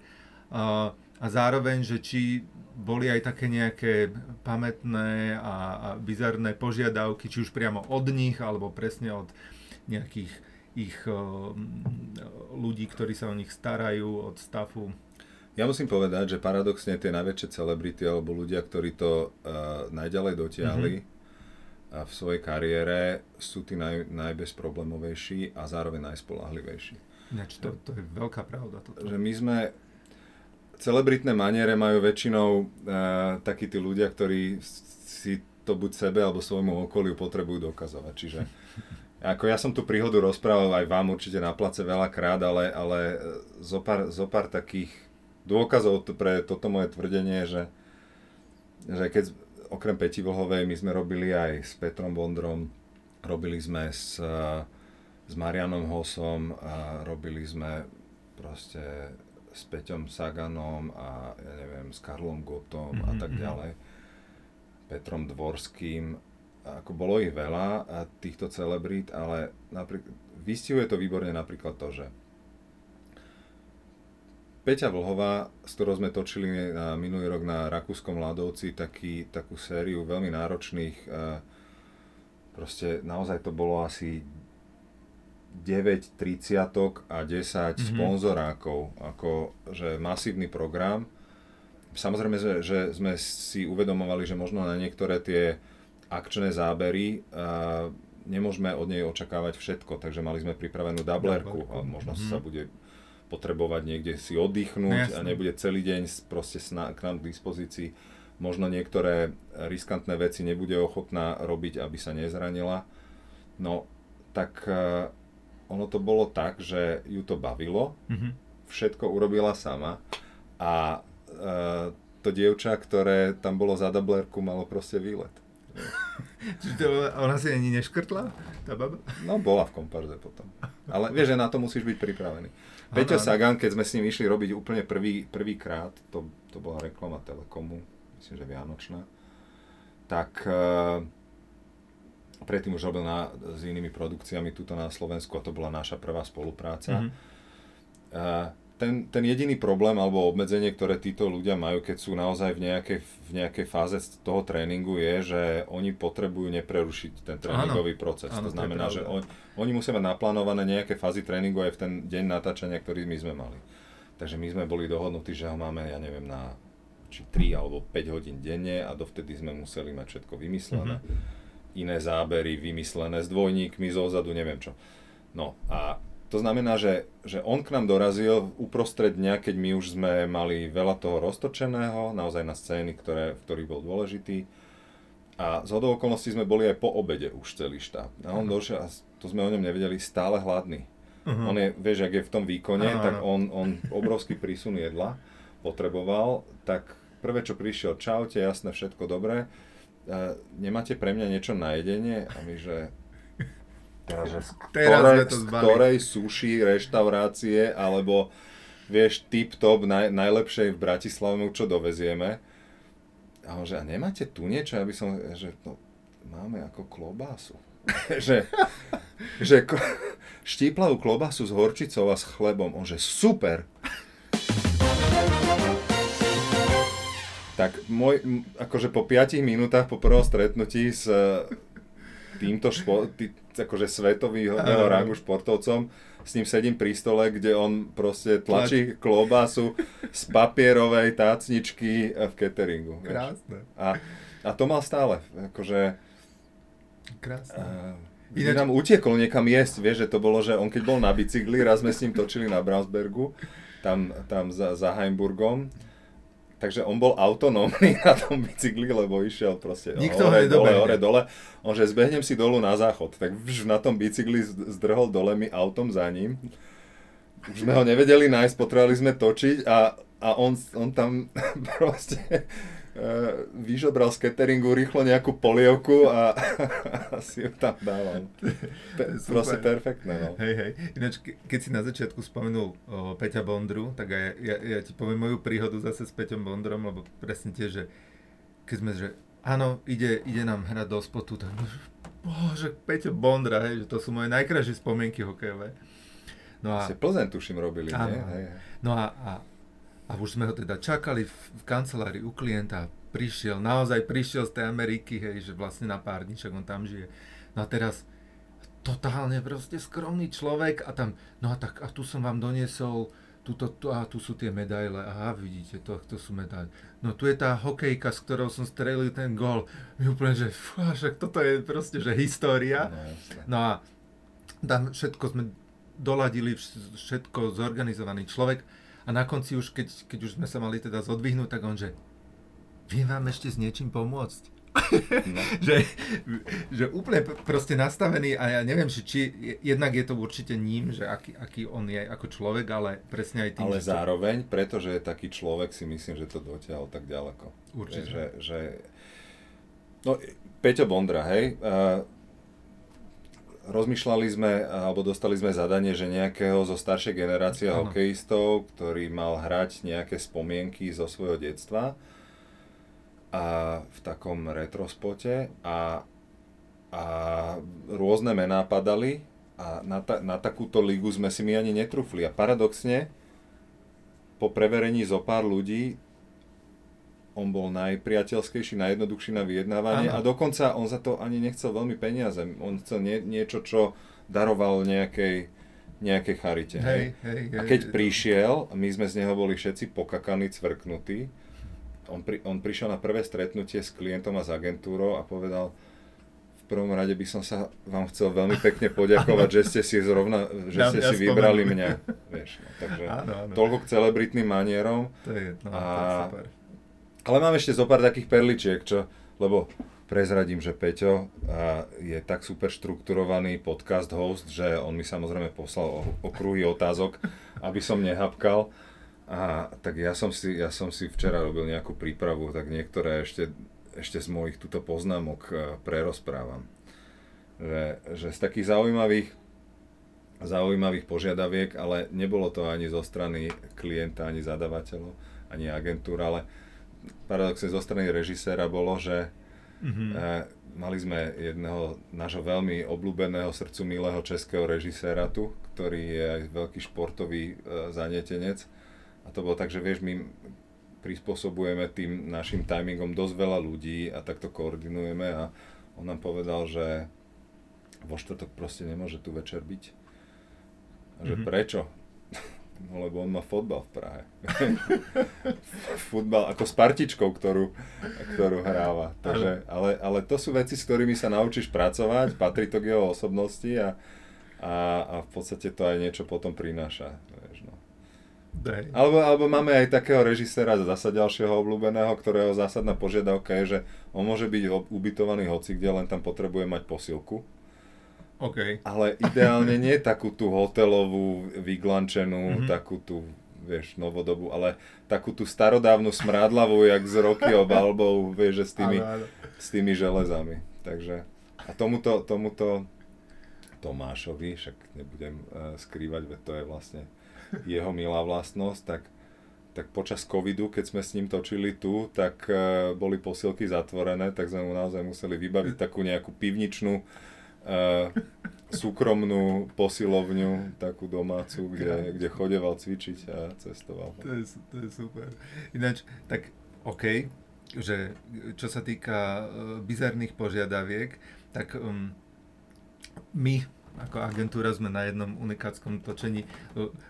a, a zároveň, že či boli aj také nejaké pamätné a, a bizarné požiadavky, či už priamo od nich, alebo presne od nejakých ich uh, ľudí, ktorí sa o nich starajú, od stafu Ja musím povedať, že paradoxne tie najväčšie celebrity alebo ľudia, ktorí to uh, najďalej dotiahli mm-hmm. v svojej kariére, sú tí naj, najbezproblémovejší a zároveň najspolahlivejší. Ináč to, to je veľká pravda. Toto. Že my sme, celebritné maniere majú väčšinou uh, takí tí ľudia, ktorí si to buď sebe alebo svojmu okoliu potrebujú dokazovať. Čiže ako ja som tú príhodu rozprával aj vám určite na place veľakrát, ale, ale zopár, zopár takých dôkazov pre toto moje tvrdenie, že, že keď okrem Peti Vlhovej my sme robili aj s Petrom Bondrom, robili sme s, s Marianom Hosom, a robili sme proste s Peťom Saganom a ja neviem, s Karlom Gotom mm-hmm. a mhm, tak mhm. ďalej. Petrom Dvorským, ako bolo ich veľa týchto celebrít, ale napríklad, vystihuje to výborne napríklad to, že Peťa Vlhová, s ktorou sme točili na minulý rok na Rakúskom ľadovci taký, takú sériu veľmi náročných, e, proste naozaj to bolo asi 9 30 a 10 mm-hmm. sponzorákov, ako že masívny program. Samozrejme, že, že sme si uvedomovali, že možno na niektoré tie akčné zábery uh, nemôžeme od nej očakávať všetko, takže mali sme pripravenú dublerku a možno mm-hmm. sa bude potrebovať niekde si oddychnúť no, a nebude celý deň proste k nám k dispozícii. Možno niektoré riskantné veci nebude ochotná robiť, aby sa nezranila. No, tak uh, ono to bolo tak, že ju to bavilo, mm-hmm. všetko urobila sama a uh, to dievča, ktoré tam bolo za dublerku, malo proste výlet. Čiže ona si ani neškrtla, tá baba? No, bola v komparze potom. Ale vieš, že na to musíš byť pripravený. Peťo Sagan, keď sme s ním išli robiť úplne prvý, prvýkrát, to, to bola reklama Telekomu, myslím, že Vianočná, tak uh, predtým už robil na, s inými produkciami tuto na Slovensku a to bola naša prvá spolupráca. Mm-hmm. Uh, ten, ten jediný problém alebo obmedzenie, ktoré títo ľudia majú, keď sú naozaj v nejakej, v nejakej fáze toho tréningu, je, že oni potrebujú neprerušiť ten tréningový áno, proces. Áno, to znamená, to že on, oni musia mať naplánované nejaké fázy tréningu aj v ten deň natáčania, ktorý my sme mali. Takže my sme boli dohodnutí, že ho máme, ja neviem, na či 3 alebo 5 hodín denne a dovtedy sme museli mať všetko vymyslené. Mm-hmm. Iné zábery vymyslené s dvojníkmi zozadu, neviem čo. No a to znamená, že, že on k nám dorazil uprostred dňa, keď my už sme mali veľa toho roztočeného, naozaj na scény, ktoré, v ktorých bol dôležitý. A z hodou okolností sme boli aj po obede už celý štáb. A on uh-huh. došiel, a to sme o ňom nevedeli, stále hladný. Uh-huh. On je, vieš, ak je v tom výkone, uh-huh. tak on, on obrovský prísun jedla potreboval, tak prvé, čo prišiel, čaute, jasné, všetko dobré, e, nemáte pre mňa niečo na jedenie? A my, že že z, ktorej, z ktorej sushi reštaurácie alebo vieš, tip top naj, najlepšej v Bratislave čo dovezieme. A on že, a nemáte tu niečo? Ja by som, že no, máme ako klobásu. že, že štíplavú klobásu s horčicou a s chlebom. On že, super. Tak môj, akože po 5 minútach po prvom stretnutí s týmto špo, tý, akože svetového rangu športovcom, s ním sedím pri stole, kde on proste tlačí klobásu z papierovej tácničky v cateringu. Krásne. A, a to mal stále. Akože, Krásne. Uh, Ináč... nám utiekol niekam jesť, vieš, že to bolo, že on keď bol na bicykli, raz sme s ním točili na Brownsbergu, tam, tam za, za Heimburgom, Takže on bol autonómny na tom bicykli, lebo išiel proste Nikto hore, dole, hore, dole. On že zbehnem si dolu na záchod, tak vž na tom bicykli zdrhol dole mi autom za ním. Už sme ho nevedeli nájsť, potrebovali sme točiť a, a on, on tam proste vyžobral z cateringu rýchlo nejakú polievku a, a si ju tam dával. Pe, proste perfektné. No. Hej, hej. Ináč, ke, keď si na začiatku spomenul o, Peťa Bondru, tak aj ja, ja ti poviem moju príhodu zase s Peťom Bondrom, lebo presne tie, že keď sme, že áno, ide, ide nám hrať do spotu, tak bože, Peťo Bondra, hej, že to sú moje najkrajšie spomienky hokejové. No a... Si Plzeň tuším robili, áno, nie? Hej. No a, a a už sme ho teda čakali v, v kancelárii u klienta, prišiel, naozaj prišiel z tej Ameriky, hej, že vlastne na pár dní, on tam žije. No a teraz totálne proste skromný človek a tam, no a tak a tu som vám doniesol tuto, tu, a tu sú tie medaile, aha, vidíte, to, to sú medaile. No tu je tá hokejka, s ktorou som strelil ten gol. My úplne, že fú, však toto je proste, že história. No, no a tam všetko sme doladili, všetko zorganizovaný človek a na konci už, keď, keď už sme sa mali teda zodvihnúť, tak on, že viem vám ešte s niečím pomôcť. No. že, že úplne proste nastavený a ja neviem, či, či jednak je to určite ním, že aký, aký on je ako človek, ale presne aj tým, Ale že zároveň, to... pretože je taký človek, si myslím, že to dotiahol tak ďaleko. Určite. Že, že... No, Peťo Bondra, hej, uh, rozmýšľali sme, alebo dostali sme zadanie, že nejakého zo staršej generácie ano. hokejistov, ktorý mal hrať nejaké spomienky zo svojho detstva, a v takom retrospote a, a rôzne mená padali a na, ta, na takúto ligu sme si my ani netrúfli. A paradoxne, po preverení zo pár ľudí, on bol najpriateľskejší, najjednoduchší na vyjednávanie ano. a dokonca on za to ani nechcel veľmi peniaze. On chcel nie, niečo, čo daroval nejakej, nejakej charite. Hej, hej, hej, a keď prišiel, my sme z neho boli všetci pokakaní, cvrknutí, on, pri, on prišiel na prvé stretnutie s klientom a s agentúrou a povedal, v prvom rade by som sa vám chcel veľmi pekne poďakovať, že ste si zrovna, že ja, ste ja si spomenul. vybrali mňa. Vieš, no, takže áno, áno. toľko k celebritným manierom. To je, no, a, to je super. Ale mám ešte zo pár takých perličiek, čo, lebo prezradím, že Peťo je tak super štrukturovaný podcast host, že on mi samozrejme poslal okruhy otázok, aby som nehapkal. A tak ja som, si, ja som si včera robil nejakú prípravu, tak niektoré ešte, ešte z mojich túto poznámok prerozprávam. Že, že z takých zaujímavých, zaujímavých požiadaviek, ale nebolo to ani zo strany klienta, ani zadavateľov, ani agentúra, ale paradoxne zo strany režiséra bolo, že mm-hmm. e, mali sme jedného nášho veľmi obľúbeného srdcu milého českého režiséra tu, ktorý je aj veľký športový e, zanietenec a to bolo tak, že vieš, my prispôsobujeme tým našim timingom dosť veľa ľudí a takto koordinujeme a on nám povedal, že vo štvrtok proste nemôže tu večer byť. A že mm-hmm. prečo? No lebo on má fotbal v Prahe. Futbal ako s partičkou, ktorú, ktorú hráva. Takže, ale, ale to sú veci, s ktorými sa naučíš pracovať, patrí to k jeho osobnosti a, a, a v podstate to aj niečo potom prináša. Alebo, alebo máme aj takého režisera zasa ďalšieho obľúbeného, ktorého zásadná požiadavka je, že on môže byť ubytovaný hoci kde, len tam potrebuje mať posilku. Okay. Ale ideálne nie takú tú hotelovú, vyglančenú, mm-hmm. takú tú, vieš, novodobú, ale takú tú starodávnu smrádlavú, jak z roky obalbou, vieš, že s tými, ale, ale. s tými železami. Takže, a tomuto, tomuto Tomášovi, však nebudem uh, skrývať, veď to je vlastne jeho milá vlastnosť, tak, tak počas covidu, keď sme s ním točili tu, tak uh, boli posilky zatvorené, tak sme mu naozaj museli vybaviť takú nejakú pivničnú uh, súkromnú posilovňu, takú domácu, kde, kde chodeval cvičiť a cestoval. To je, to je super. Ináč, tak OK, že čo sa týka uh, bizarných požiadaviek, tak um, my ako agentúra sme na jednom unikátskom točení.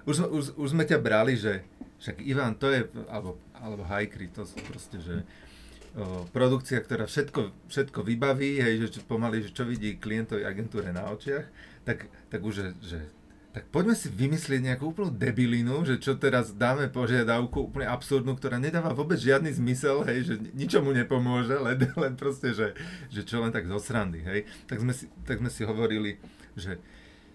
Už, už, už sme ťa brali, že však Ivan, to je, alebo, alebo Hajkry, to sú proste, že produkcia, ktorá všetko, všetko vybaví, hej, že pomaly, že čo vidí klientovi agentúre na očiach, tak, tak už, že, tak poďme si vymyslieť nejakú úplnú debilinu, že čo teraz dáme požiadavku úplne absurdnú, ktorá nedáva vôbec žiadny zmysel, hej, že ničomu nepomôže, len, len proste, že, že čo len tak zo srandy, hej. Tak sme si, tak sme si hovorili, že,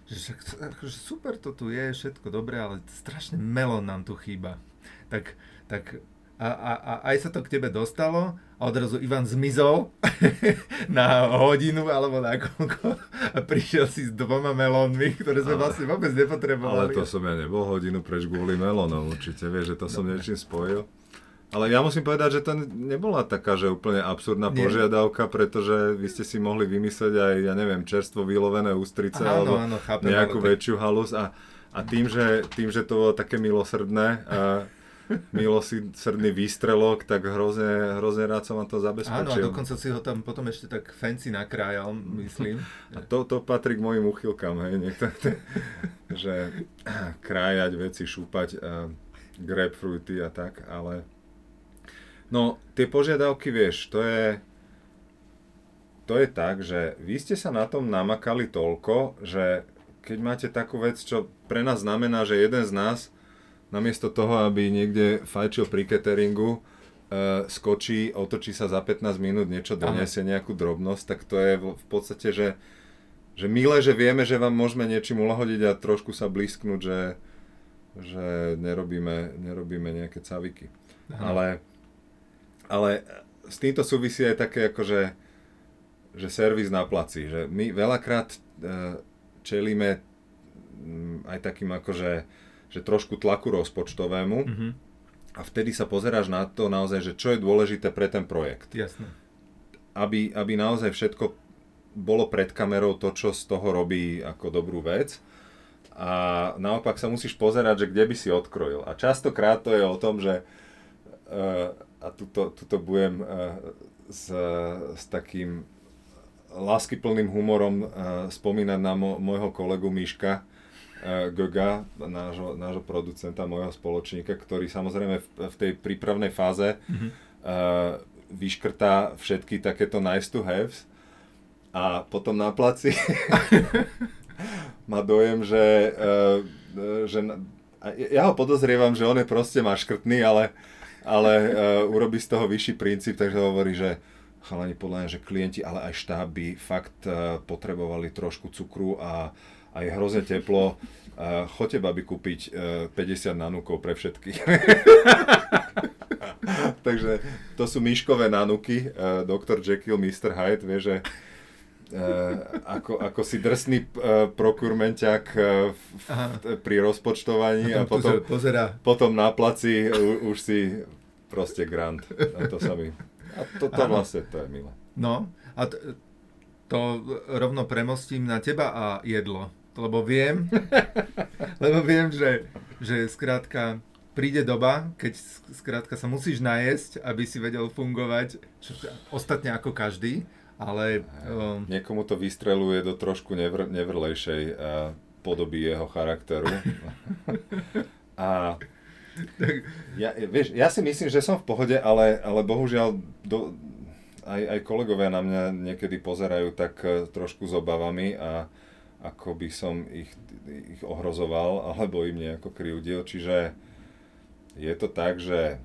že akože super to tu je, všetko dobré, ale strašne melón nám tu chýba. Tak, tak a, a, a aj sa to k tebe dostalo a odrazu Ivan zmizol na hodinu alebo na koľko a prišiel si s dvoma melónmi, ktoré sme ale, vlastne vôbec nepotrebovali. Ale to som ja nebol hodinu preč kvôli melónom určite, vieš, že to som niečím spojil. Ale ja musím povedať, že to nebola taká, že úplne absurdná Nie. požiadavka, pretože vy ste si mohli vymyslieť aj, ja neviem, čerstvo vylovené ústrice áno, alebo áno, chápem, nejakú ale... väčšiu halus a, a tým, že, tým, že to bolo také milosrdné, a, milosrdný výstrelok, tak hrozne, hrozne rád som vám to zabezpečil. Áno, a dokonca si ho tam potom ešte tak fancy nakrájal, myslím. A to, to patrí k mojim uchylkám, hej, niekto, že krájať veci, šúpať uh, grapefruity a tak, ale no, tie požiadavky, vieš, to je to je tak, že vy ste sa na tom namakali toľko, že keď máte takú vec, čo pre nás znamená, že jeden z nás namiesto toho, aby niekde fajčil pri cateringu, uh, skočí, otočí sa za 15 minút, niečo donesie, nejakú drobnosť, tak to je v podstate, že, že milé, že vieme, že vám môžeme niečím ulahodiť a trošku sa blízknuť, že, že nerobíme, nerobíme nejaké caviky. Ale, ale s týmto súvisí aj také akože, že servis na placi, že my veľakrát uh, čelíme um, aj takým akože že trošku tlaku rozpočtovému mm-hmm. a vtedy sa pozeráš na to naozaj, že čo je dôležité pre ten projekt. Jasné. Aby, aby naozaj všetko bolo pred kamerou to, čo z toho robí ako dobrú vec. A naopak sa musíš pozerať, že kde by si odkrojil. A častokrát to je o tom, že uh, a tuto, tuto budem uh, s, s takým láskyplným humorom uh, spomínať na mo- môjho kolegu Miška, Goga, nášho, nášho producenta, môjho spoločníka, ktorý samozrejme v, v tej prípravnej fáze mm-hmm. uh, vyškrtá všetky takéto nice to haves a potom na placi má dojem, že, uh, že ja ho podozrievam, že on je proste má škrtný, ale, ale uh, urobí z toho vyšší princíp, takže hovorí, že chalani podľa mňa, že klienti, ale aj štáby fakt uh, potrebovali trošku cukru a a je hrozne teplo. Uh, choďte babi kúpiť uh, 50 nanúkov pre všetkých. Takže to sú myškové nanuky, uh, Dr. Jekyll, Mr. Hyde, vie, že uh, ako, ako si drsný uh, prokurmenťak uh, pri rozpočtovaní a, a potom, pozera. potom na placi u, už si proste grant. A to sa mi... A to, to vlastne, to je milé. No, a t- to rovno premostím na teba a jedlo lebo viem, lebo viem, že, že skrátka príde doba, keď skrátka sa musíš najesť, aby si vedel fungovať, čo, ostatne ako každý, ale... Um... Niekomu to vystreluje do trošku nevr, nevrlejšej uh, podoby jeho charakteru. A ja, vieš, ja si myslím, že som v pohode, ale, ale bohužiaľ do, aj, aj kolegovia na mňa niekedy pozerajú tak uh, trošku s obavami a ako by som ich, ich ohrozoval alebo im nejako kryudil. Čiže je to tak, že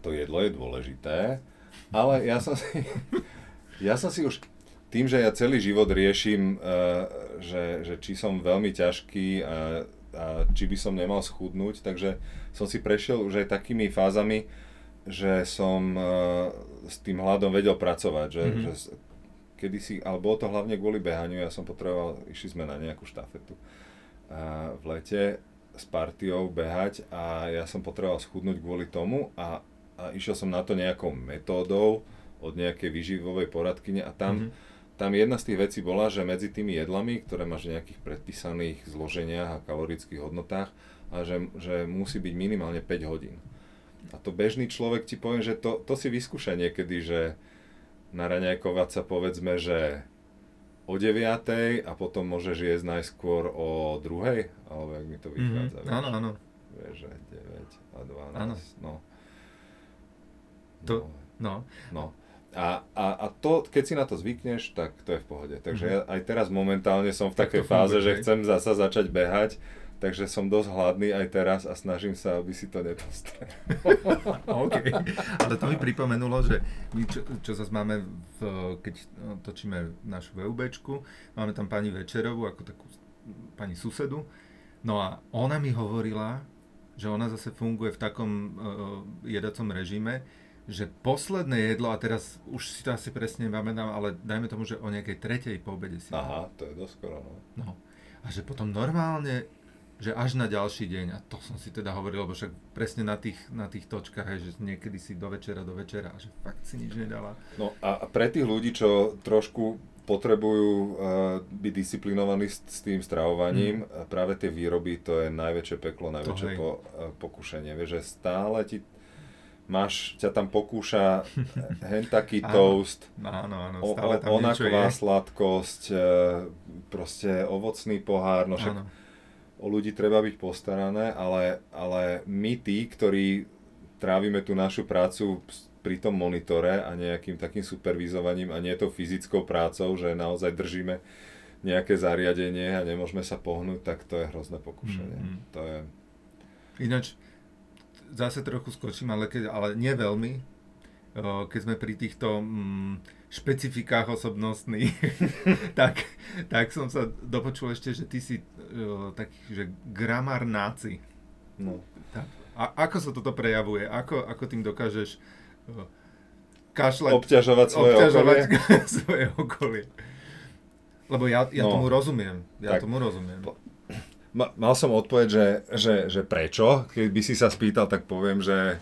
to jedlo je dôležité, ale ja som si, ja som si už tým, že ja celý život riešim, uh, že, že či som veľmi ťažký a, a či by som nemal schudnúť, takže som si prešiel už aj takými fázami, že som uh, s tým hľadom vedel pracovať, že, mm-hmm. že kedysi, ale bolo to hlavne kvôli behaniu, ja som potreboval, išli sme na nejakú štafetu a v lete s partiou behať a ja som potreboval schudnúť kvôli tomu a, a išiel som na to nejakou metódou od nejakej výživovej poradkyne a tam, mm-hmm. tam jedna z tých vecí bola, že medzi tými jedlami, ktoré máš v nejakých predpísaných zloženiach a kalorických hodnotách, a že, že musí byť minimálne 5 hodín. A to bežný človek ti povie, že to, to si vyskúša niekedy, že naraňajkovať sa povedzme, že o 9 a potom môžeš jesť najskôr o druhej, alebo jak mi to mhm, vychádza. Mm-hmm. Áno, áno. Vieš, že 9 a 12, áno. no. To, no. No. A, a, a to, keď si na to zvykneš, tak to je v pohode. Takže mm-hmm. ja aj teraz momentálne som v takej fáze, že chcem zasa začať behať takže som dosť hladný aj teraz a snažím sa, aby si to nepostrel. OK, ale to mi pripomenulo, že my, čo, čo zase máme, v, keď točíme našu VUBčku, máme tam pani Večerovú, ako takú pani susedu, no a ona mi hovorila, že ona zase funguje v takom uh, jedacom režime, že posledné jedlo, a teraz už si to asi presne pamätám, ale dajme tomu, že o nejakej tretej po obede si... Aha, to je dosť skoro, no. no. A že potom normálne že až na ďalší deň, a to som si teda hovoril, lebo však presne na tých, na tých točkách, hej, že niekedy si do večera, do večera že fakt si nič nedala. No a pre tých ľudí, čo trošku potrebujú uh, byť disciplinovaní s, s tým stravovaním. Mm. A práve tie výroby, to je najväčšie peklo, najväčšie po, uh, pokušenie. Vieš, že stále ti máš, ťa tam pokúša hen taký toast, áno, áno, stále tam o, onaková sladkosť, proste ovocný pohár, no však áno. O ľudí treba byť postarané, ale, ale my tí, ktorí trávime tú našu prácu pri tom monitore a nejakým takým supervizovaním a nie tou fyzickou prácou, že naozaj držíme nejaké zariadenie a nemôžeme sa pohnúť, tak to je hrozné pokušenie. Mm-hmm. To je... Ináč, zase trochu skočím, ale, keď, ale nie veľmi, keď sme pri týchto mm, špecifikách osobnostných, tak, tak som sa dopočul ešte, že ty si uh, taký, že gramarnáci. No. Tak. A ako sa toto prejavuje? Ako, ako tým dokážeš uh, kašľať... Obťažovať svoje obťažovať okolie? svoje okolie. Lebo ja, ja no. tomu rozumiem. Ja tak, tomu rozumiem. Ma, mal som odpoveď, že, že, že prečo. Keby si sa spýtal, tak poviem, že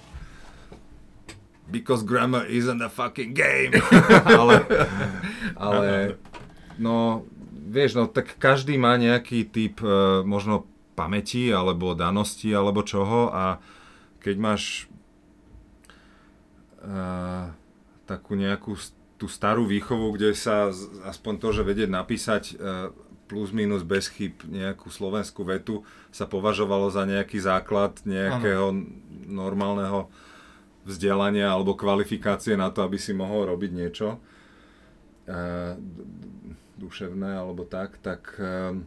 because grammar isn't a fucking game. ale, ale no, vieš, no tak každý má nejaký typ uh, možno pamäti alebo danosti alebo čoho a keď máš uh, takú nejakú tú starú výchovu, kde sa aspoň to, že vedieť napísať uh, plus minus bez chyb nejakú slovenskú vetu sa považovalo za nejaký základ nejakého ano. normálneho vzdelania alebo kvalifikácie na to, aby si mohol robiť niečo e, duševné alebo tak, tak e,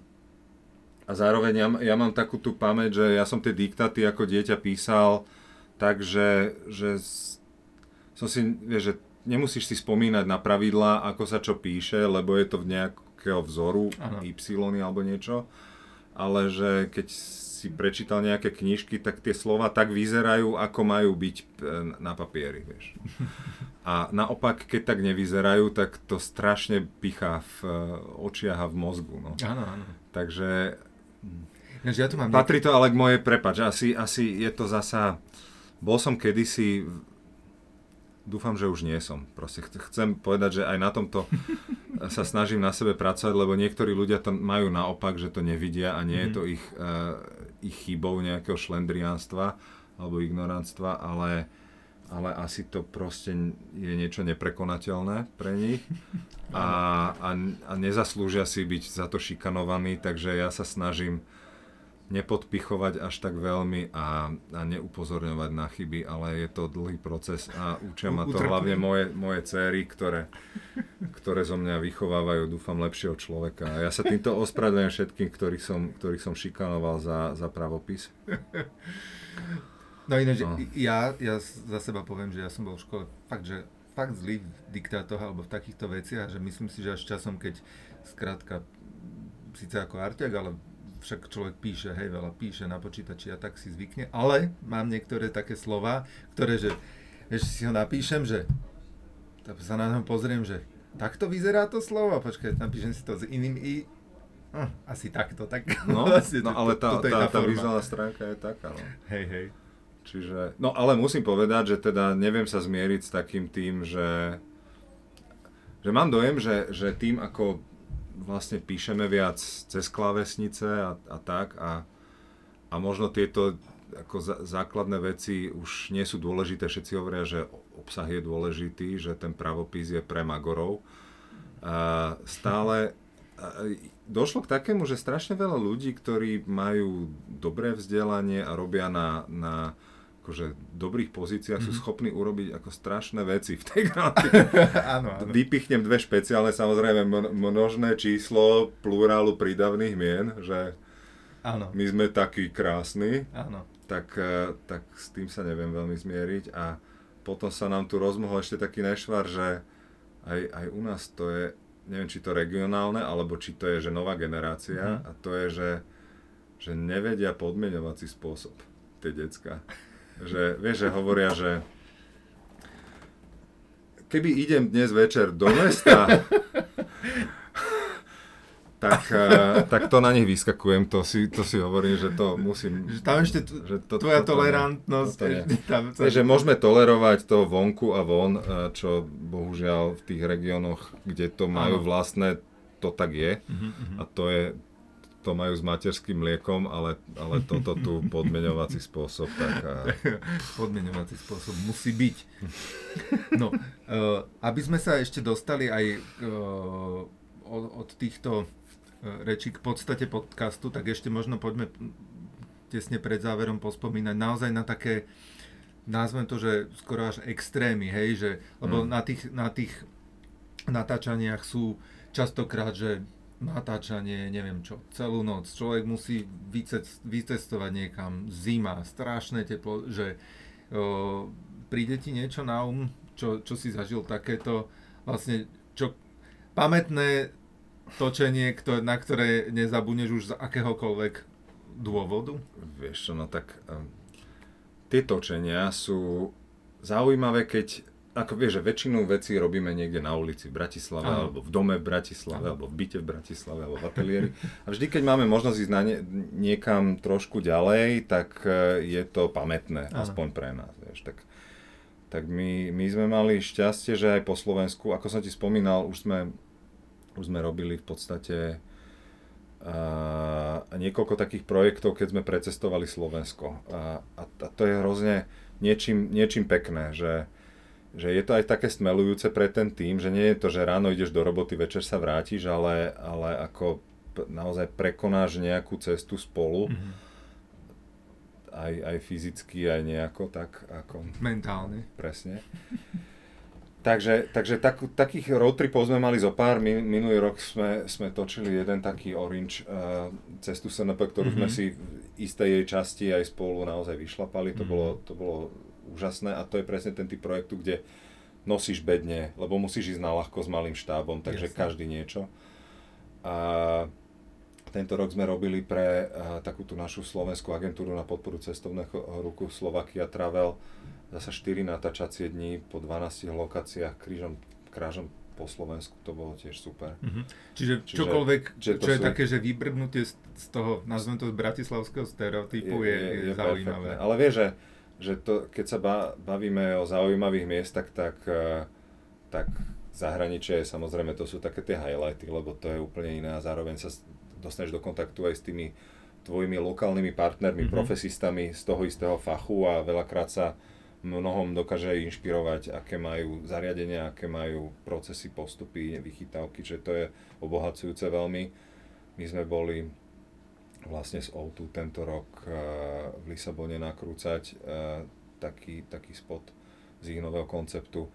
a zároveň ja, ja mám takú tú pamäť, že ja som tie diktaty ako dieťa písal tak, že, že som si, vieš, že nemusíš si spomínať na pravidlá, ako sa čo píše, lebo je to v nejak, nejakého vzoru, ano. Y alebo niečo, ale že keď si prečítal nejaké knižky, tak tie slova tak vyzerajú, ako majú byť e, na papieri, vieš. A naopak, keď tak nevyzerajú, tak to strašne pichá v e, očiach a v mozgu. No. Áno, áno. Takže... ja tu mám patrí to ale k mojej, prepač, asi, asi je to zasa... Bol som kedysi dúfam, že už nie som. Proste chcem povedať, že aj na tomto sa snažím na sebe pracovať, lebo niektorí ľudia to majú naopak, že to nevidia a nie je to mhm. ich, uh, ich chybou nejakého šlendriánstva alebo ignorantstva, ale, ale asi to proste je niečo neprekonateľné pre nich. A, a, a nezaslúžia si byť za to šikanovaní, takže ja sa snažím nepodpichovať až tak veľmi a, a neupozorňovať na chyby, ale je to dlhý proces a učia ma to hlavne moje, moje céry, ktoré, ktoré zo mňa vychovávajú, dúfam, lepšieho človeka. A ja sa týmto ospravedlňujem všetkým, ktorých som, ktorých som šikanoval za, za pravopis. No ináč, no. Ja, ja za seba poviem, že ja som bol v škole fakt, že fakt zlý v diktátoch alebo v takýchto veciach, že myslím si, že až časom, keď skrátka síce ako Artiak, ale však človek píše, hej, veľa píše na počítači a tak si zvykne, ale mám niektoré také slova, ktoré, že, vieš, si ho napíšem, že sa na ňom pozriem, že takto vyzerá to slovo, počkaj, napíšem si to s iným i, hm, asi takto, tak no, asi, no ale tá, tá, tá, tá vizuálna stránka je taká, no. Hej, hej. Čiže, no ale musím povedať, že teda neviem sa zmieriť s takým tým, že že mám dojem, že, že tým, ako vlastne píšeme viac cez klávesnice a, a tak a, a možno tieto ako za, základné veci už nie sú dôležité. Všetci hovoria, že obsah je dôležitý, že ten pravopis je pre magorov. A stále a došlo k takému, že strašne veľa ľudí, ktorí majú dobré vzdelanie a robia na, na akože dobrých pozíciách mm-hmm. sú mhm. schopní urobiť ako strašné veci v tej gramatike. áno, áno. Vypichnem dve špeciálne, samozrejme množné číslo plurálu prídavných mien, že áno. my sme takí krásni, áno. Tak, e, tak s tým sa neviem veľmi zmieriť a potom sa nám tu rozmohol ešte taký nešvar, že aj, aj u nás to je, neviem či to regionálne, alebo či to je, že nová generácia mm-hmm. a to je, že, že nevedia podmieňovací spôsob tie decka že vieš, že hovoria, že keby idem dnes večer do mesta, tak, uh, tak to na nich vyskakujem, to si, to si hovorím, že to musím... Že tam ešte t- že to, tvoja to, tolerantnosť... To, to tam, sa... že môžeme tolerovať to vonku a von, uh, čo bohužiaľ v tých regiónoch, kde to majú ano. vlastné, to tak je. Uh-huh, uh-huh. A to je, to majú s materským mliekom, ale, ale toto tu podmeňovací spôsob. Tak a... podmeňovací spôsob musí byť. No, uh, aby sme sa ešte dostali aj uh, od, týchto uh, rečí k podstate podcastu, tak ešte možno poďme tesne pred záverom pospomínať naozaj na také, názvem to, že skoro až extrémy, hej, že, lebo mm. na, tých, na tých natáčaniach sú častokrát, že natáčanie, neviem čo, celú noc. Človek musí vycestovať niekam, zima, strašné teplo, že o, príde ti niečo na um, čo, čo si zažil takéto, vlastne, čo pamätné točenie, kto, na ktoré nezabudneš už z akéhokoľvek dôvodu? Vieš čo, no tak um, tie točenia sú zaujímavé, keď ako vieš, že väčšinu vecí robíme niekde na ulici v Bratislave, Aha. alebo v dome v Bratislave, Aha. alebo v byte v Bratislave, alebo v ateliéri. A vždy, keď máme možnosť ísť na nie, niekam trošku ďalej, tak e, je to pamätné, Aha. aspoň pre nás. Vieš. Tak, tak my, my sme mali šťastie, že aj po Slovensku, ako som ti spomínal, už sme, už sme robili v podstate a, niekoľko takých projektov, keď sme precestovali Slovensko. A, a, a to je hrozne niečím, niečím pekné, že že je to aj také smelujúce pre ten tým, že nie je to, že ráno ideš do roboty, večer sa vrátiš, ale, ale ako naozaj prekonáš nejakú cestu spolu. Mm-hmm. Aj, aj fyzicky, aj nejako tak ako... Mentálne. Presne. takže takže tak, takých road tripov sme mali zo pár. Min, minulý rok sme, sme točili jeden taký orange uh, cestu SNP, ktorú mm-hmm. sme si v istej jej časti aj spolu naozaj vyšlapali. Mm-hmm. To, bolo, to bolo úžasné a to je presne ten typ projektu, kde nosíš bedne, lebo musíš ísť na ľahko s malým štábom, takže Jasne. každý niečo. A tento rok sme robili pre uh, takúto našu slovenskú agentúru na podporu cestovného ruku Slovakia Travel zase 4 natáčacie dní po 12 lokáciách krížom, krážom po Slovensku, to bolo tiež super. Mm-hmm. Čiže, Čiže čokoľvek, čo je sú... také, že vybrbnutie z toho, nazvem to z bratislavského stereotypu je, je, je, je zaujímavé. Ale vieš, že že to, keď sa bavíme o zaujímavých miestach, tak, e, tak zahraničie, samozrejme, to sú také tie highlighty, lebo to je úplne iné a zároveň sa dostaneš do kontaktu aj s tými tvojimi lokálnymi partnermi, mm-hmm. profesistami z toho istého fachu a veľakrát sa mnohom dokáže inšpirovať, aké majú zariadenia, aké majú procesy, postupy, vychytávky, že to je obohacujúce veľmi. My sme boli vlastne z O2 tento rok eh, v Lisabone nakrúcať eh, taký, taký spot z ich nového konceptu.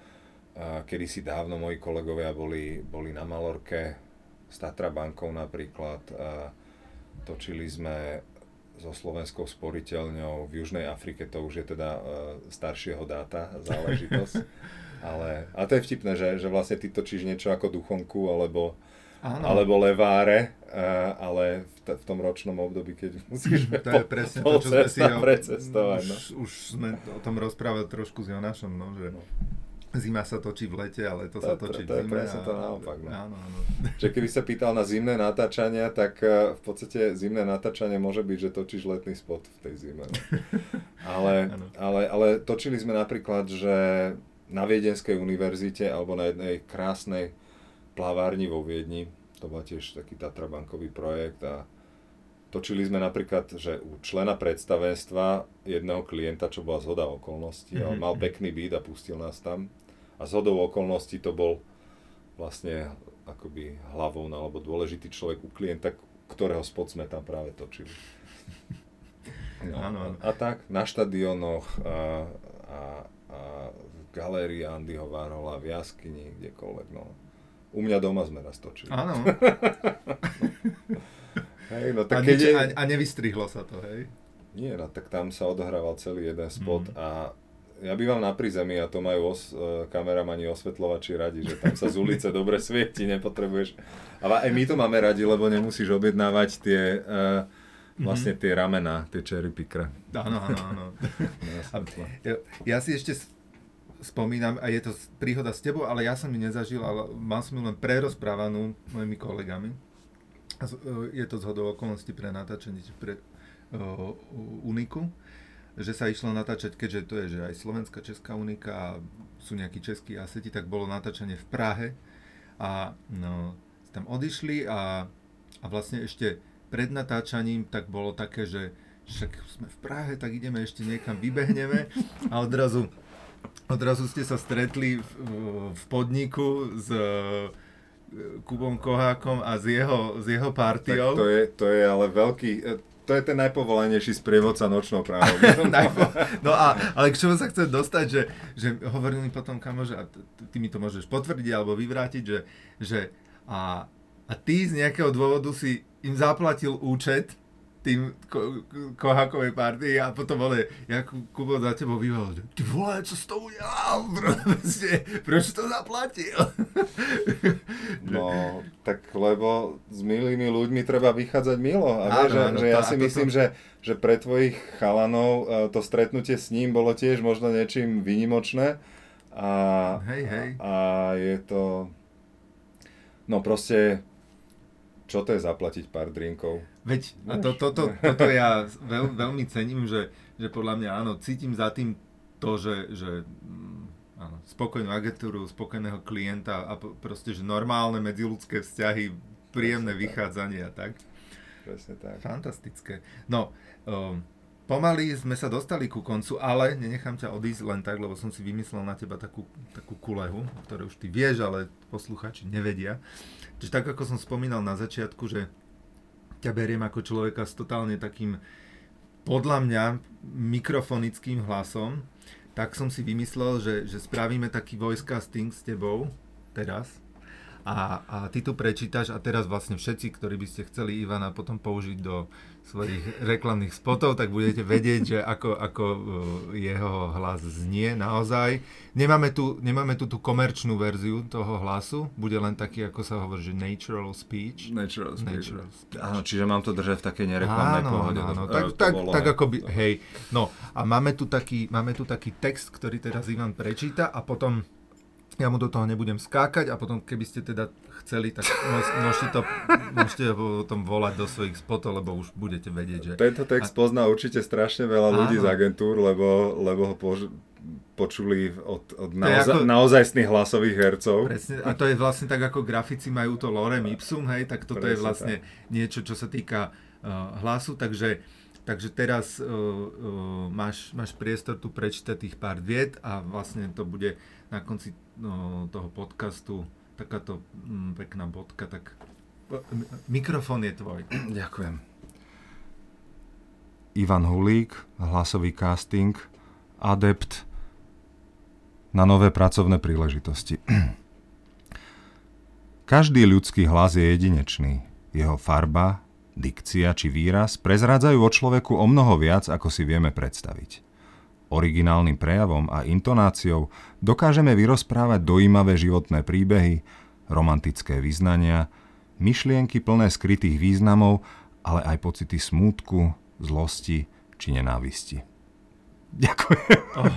Kedy si dávno moji kolegovia boli, boli na Malorke s Tatra bankou napríklad. Točili sme so slovenskou sporiteľňou v Južnej Afrike, to už je teda staršieho dáta záležitosť. ale, ale to je vtipné, že, že vlastne ty točíš niečo ako duchonku alebo Áno. alebo leváre, ale v, t- v tom ročnom období, keď musíš to je presne to, čo sme si precestovať. No. Už, už sme o tom rozprávali trošku s Jonášom, no, že no. Zima sa točí v lete, ale to, to sa točí to, to v zime. To je to naopak. No. Áno, áno. Že keby sa pýtal na zimné natáčania, tak uh, v podstate zimné natáčanie môže byť, že točíš letný spot v tej zime. No. Ale, ale, ale točili sme napríklad, že na Viedenskej univerzite alebo na jednej krásnej plavárni vo Viedni. To bol tiež taký Tatrabankový projekt a točili sme napríklad, že u člena predstavenstva jedného klienta, čo bola zhoda okolností, mm-hmm. ale mal pekný byt a pustil nás tam. A zhodou okolností to bol vlastne akoby hlavou alebo dôležitý človek u klienta, ktorého spod sme tam práve točili. No, a, a tak na štadionoch a, a, a v galérii Andyho Varhola, v jaskyni, kdekoľvek. No. U mňa doma sme raz točili. Áno. hej, no tak a, keď je... a, a nevystrihlo sa to, hej? Nie, no tak tam sa odohrával celý jeden spot mm. a ja bývam na prízemí a to majú os, uh, kameramani osvetľovači radi, že tam sa z ulice dobre svieti, nepotrebuješ. Ale aj my to máme radi, lebo nemusíš objednávať tie uh, vlastne tie ramena, tie cherry pickre. Áno, áno, áno. ja, ja si ešte spomínam, a je to príhoda s tebou, ale ja som ju nezažil, ale mal som ju len prerozprávanú mojimi kolegami. je to zhodou okolností pre natáčanie pre uh, Uniku, že sa išlo natáčať, keďže to je že aj Slovenská Česká Unika a sú nejakí českí aseti, tak bolo natáčanie v Prahe a no, tam odišli a, a vlastne ešte pred natáčaním tak bolo také, že však sme v Prahe, tak ideme ešte niekam, vybehneme a odrazu Odrazu ste sa stretli v, v podniku s e, Kubom Kohákom a s jeho, s jeho partiou. Tak to je, to je ale veľký, e, to je ten najpovolenejší sprievodca nočnou právou. no a, ale k čomu sa chcem dostať, že, že hovorili mi potom kamože, a ty mi to môžeš potvrdiť alebo vyvrátiť, že, že a, a ty z nejakého dôvodu si im zaplatil účet tým ko- kohákovej partii a potom vole, ja Kubo za tebou vyval, že ty vole, čo s tou udělal? Proč to zaplatil? no, tak lebo s milými ľuďmi treba vychádzať milo. A vieš, že, že ja si myslím, to... že, že pre tvojich chalanov e, to stretnutie s ním bolo tiež možno niečím výnimočné. A, hej, hej. a je to... No proste čo to je zaplatiť pár drinkov? Veď, a to, to, to, toto ja veľ, veľmi cením, že, že podľa mňa áno, cítim za tým to, že, že mm, áno, spokojnú agentúru, spokojného klienta a proste, že normálne medziludské vzťahy, príjemné Presne vychádzanie tak. a tak. Presne tak. Fantastické. No, um, pomaly sme sa dostali ku koncu, ale nenechám ťa odísť len tak, lebo som si vymyslel na teba takú, takú kulehu, ktorú už ty vieš, ale posluchači nevedia. Čiže tak, ako som spomínal na začiatku, že ťa beriem ako človeka s totálne takým, podľa mňa, mikrofonickým hlasom, tak som si vymyslel, že, že spravíme taký voice casting s tebou teraz. A, a ty tu prečítaš a teraz vlastne všetci, ktorí by ste chceli Ivana potom použiť do svojich reklamných spotov, tak budete vedieť, že ako, ako uh, jeho hlas znie naozaj. Nemáme tu, nemáme tu tú komerčnú verziu toho hlasu, bude len taký, ako sa hovorí, že natural speech. Natural speech. Natural speech. Áno, čiže mám to držať v takej nereklamnej áno, pohode. Áno, áno. Tak, tak, bolo, tak ako by, hej. No a máme tu, taký, máme tu taký text, ktorý teraz Ivan prečíta a potom ja mu do toho nebudem skákať a potom keby ste teda chceli, tak môžete, to, môžete potom volať do svojich spotov, lebo už budete vedieť, že... Tento text a... pozná určite strašne veľa ľudí Áno. z agentúr, lebo, lebo ho pož- počuli od, od naoza- ako... naozajstných hlasových hercov. Presne, a to je vlastne tak, ako grafici majú to lorem ipsum, hej, tak toto Presne je vlastne tak. niečo, čo sa týka uh, hlasu, takže Takže teraz uh, uh, máš, máš priestor tu prečítať tých pár viet a vlastne to bude na konci no, toho podcastu takáto mm, pekná bodka, tak mikrofón je tvoj. Ďakujem. Ivan Hulík, hlasový casting, adept na nové pracovné príležitosti. Každý ľudský hlas je jedinečný. Jeho farba, dikcia či výraz prezrádzajú o človeku o mnoho viac, ako si vieme predstaviť originálnym prejavom a intonáciou dokážeme vyrozprávať dojímavé životné príbehy, romantické vyznania, myšlienky plné skrytých významov, ale aj pocity smútku, zlosti či nenávisti. Ďakujem. Oh,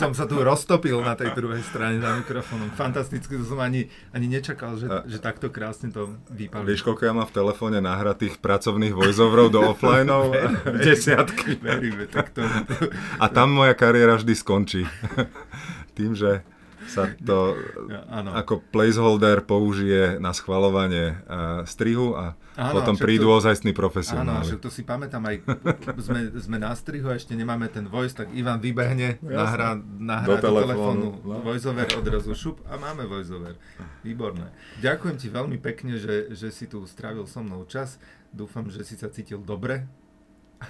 som sa tu roztopil na tej druhej strane za mikrofónom. Fantasticky, to som ani, ani nečakal, že, a, že takto krásne to vypálí. Vieš, koľko ja mám v telefóne nahratých pracovných voiceoverov do offlineov? Desiatky. Veríme, tak to... A tam moja kariéra vždy skončí. Tým, že sa to ja, ako placeholder použije na schvalovanie uh, strihu a áno, potom prídu to, ozajstní profesionáli. Áno, však to si pamätám aj, sme, sme na strihu a ešte nemáme ten voice, tak Ivan vybehne, nahrá, nahrá do, do telefónu, no. voiceover odrazu šup a máme voiceover. Výborné. Ďakujem ti veľmi pekne, že, že si tu strávil so mnou čas. Dúfam, že si sa cítil dobre.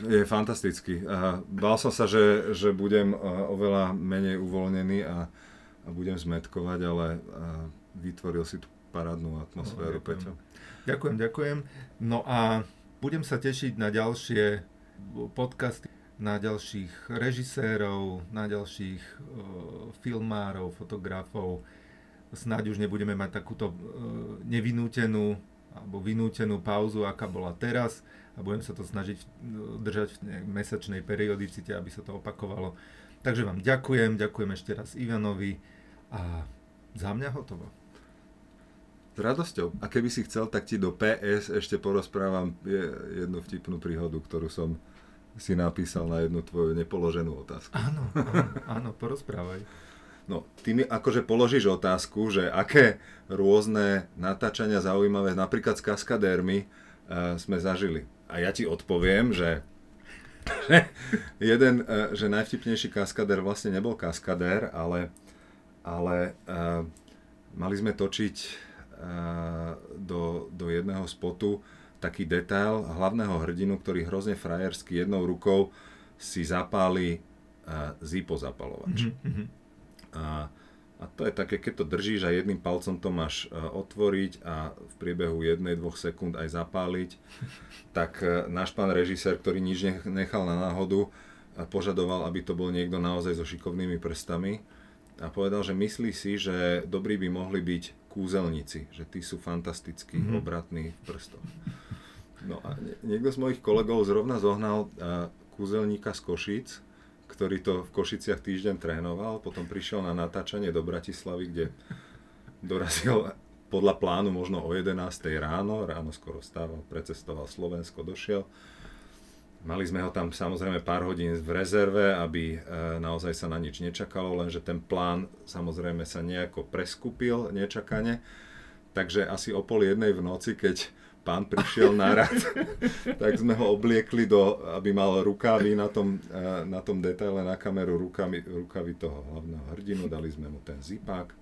Je fantastický. Bál som sa, že, že budem oveľa menej uvoľnený a a budem zmetkovať, ale vytvoril si tú parádnu atmosféru, no, Peťo. Ďakujem, ďakujem. No a budem sa tešiť na ďalšie podcasty, na ďalších režisérov, na ďalších uh, filmárov, fotografov. Snáď už nebudeme mať takúto uh, nevinútenú alebo vynútenú pauzu, aká bola teraz a budem sa to snažiť držať v mesačnej periodicite, aby sa to opakovalo. Takže vám ďakujem, ďakujem ešte raz Ivanovi a za mňa hotovo. S radosťou. A keby si chcel, tak ti do PS ešte porozprávam jednu vtipnú príhodu, ktorú som si napísal na jednu tvoju nepoloženú otázku. Áno, áno, áno porozprávaj. No, ty mi akože položíš otázku, že aké rôzne natáčania zaujímavé, napríklad s kaskadérmi, uh, sme zažili. A ja ti odpoviem, že jeden, uh, že najvtipnejší kaskadér vlastne nebol kaskadér, ale, ale uh, mali sme točiť do, do jedného spotu taký detail hlavného hrdinu, ktorý hrozne frajersky jednou rukou si zapáli uh, Zipo zapalovač. Mm-hmm. A, a to je také, keď to držíš a jedným palcom to máš uh, otvoriť a v priebehu jednej, dvoch sekúnd aj zapáliť, tak uh, náš pán režisér, ktorý nič nechal na náhodu, požadoval, aby to bol niekto naozaj so šikovnými prstami a povedal, že myslí si, že dobrí by mohli byť kúzelníci, že tí sú fantasticky mm-hmm. obratní v prstoch. No a niekto z mojich kolegov zrovna zohnal uh, kúzelníka z Košic, ktorý to v Košiciach týždeň trénoval, potom prišiel na natáčanie do Bratislavy, kde dorazil podľa plánu možno o 11. ráno, ráno skoro stával, precestoval Slovensko, došiel. Mali sme ho tam samozrejme pár hodín v rezerve, aby e, naozaj sa na nič nečakalo, lenže ten plán samozrejme sa nejako preskupil nečakane. Takže asi o pol jednej v noci, keď pán prišiel na rad, tak sme ho obliekli, do, aby mal rukávy na tom, eh, na tom detaile na kameru, rukami, rukavy toho hlavného hrdinu, dali sme mu ten zipák.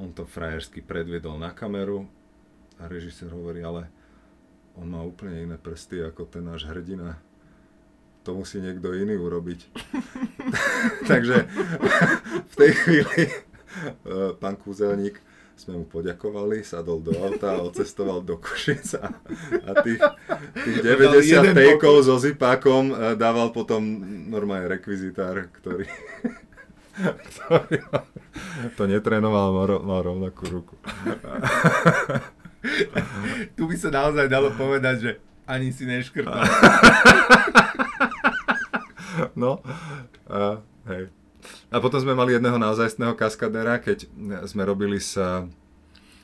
On to frajersky predviedol na kameru a režisér hovorí, ale on má úplne iné prsty ako ten náš hrdina. To musí niekto iný urobiť. Takže v tej chvíli eh, pán kúzelník sme mu poďakovali, sadol do auta a odcestoval do Košic a, a tých, tých 90 tejkov so zipákom eh, dával potom normálne rekvizitár, ktorý, ktorý to netrénoval, mal, mal rovnakú ruku. tu by sa naozaj dalo povedať, že ani si neškrtal. no, a, hej. A potom sme mali jedného naozajstného kaskadera, keď sme robili s,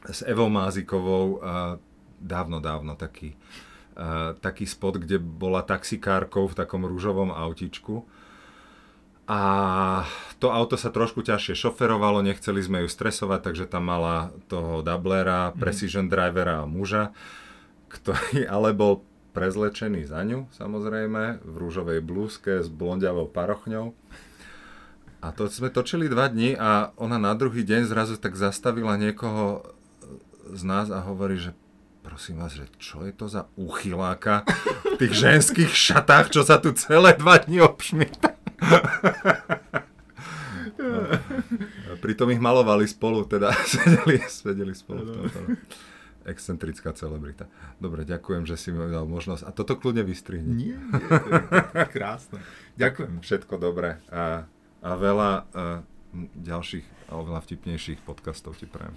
s Evou Mázikovou dávno, dávno taký, taký spot, kde bola taxikárkou v takom rúžovom autičku. A to auto sa trošku ťažšie šoferovalo, nechceli sme ju stresovať, takže tam mala toho dublera, mhm. precision drivera a muža, ktorý ale bol prezlečený za ňu, samozrejme, v rúžovej blúzke s blondiavou parochňou. A to sme točili dva dní a ona na druhý deň zrazu tak zastavila niekoho z nás a hovorí, že prosím vás, že čo je to za úchyláka v tých ženských šatách, čo sa tu celé dva dní obšmieta. No. Pritom ich malovali spolu, teda sedeli, sedeli spolu v tomto. Excentrická celebrita. Dobre, ďakujem, že si mi dal možnosť. A toto kľudne vystrihni. Nie, nie, to je krásne. Ďakujem. Všetko dobré. A a veľa uh, ďalších a oveľa vtipnejších podcastov ti prajem.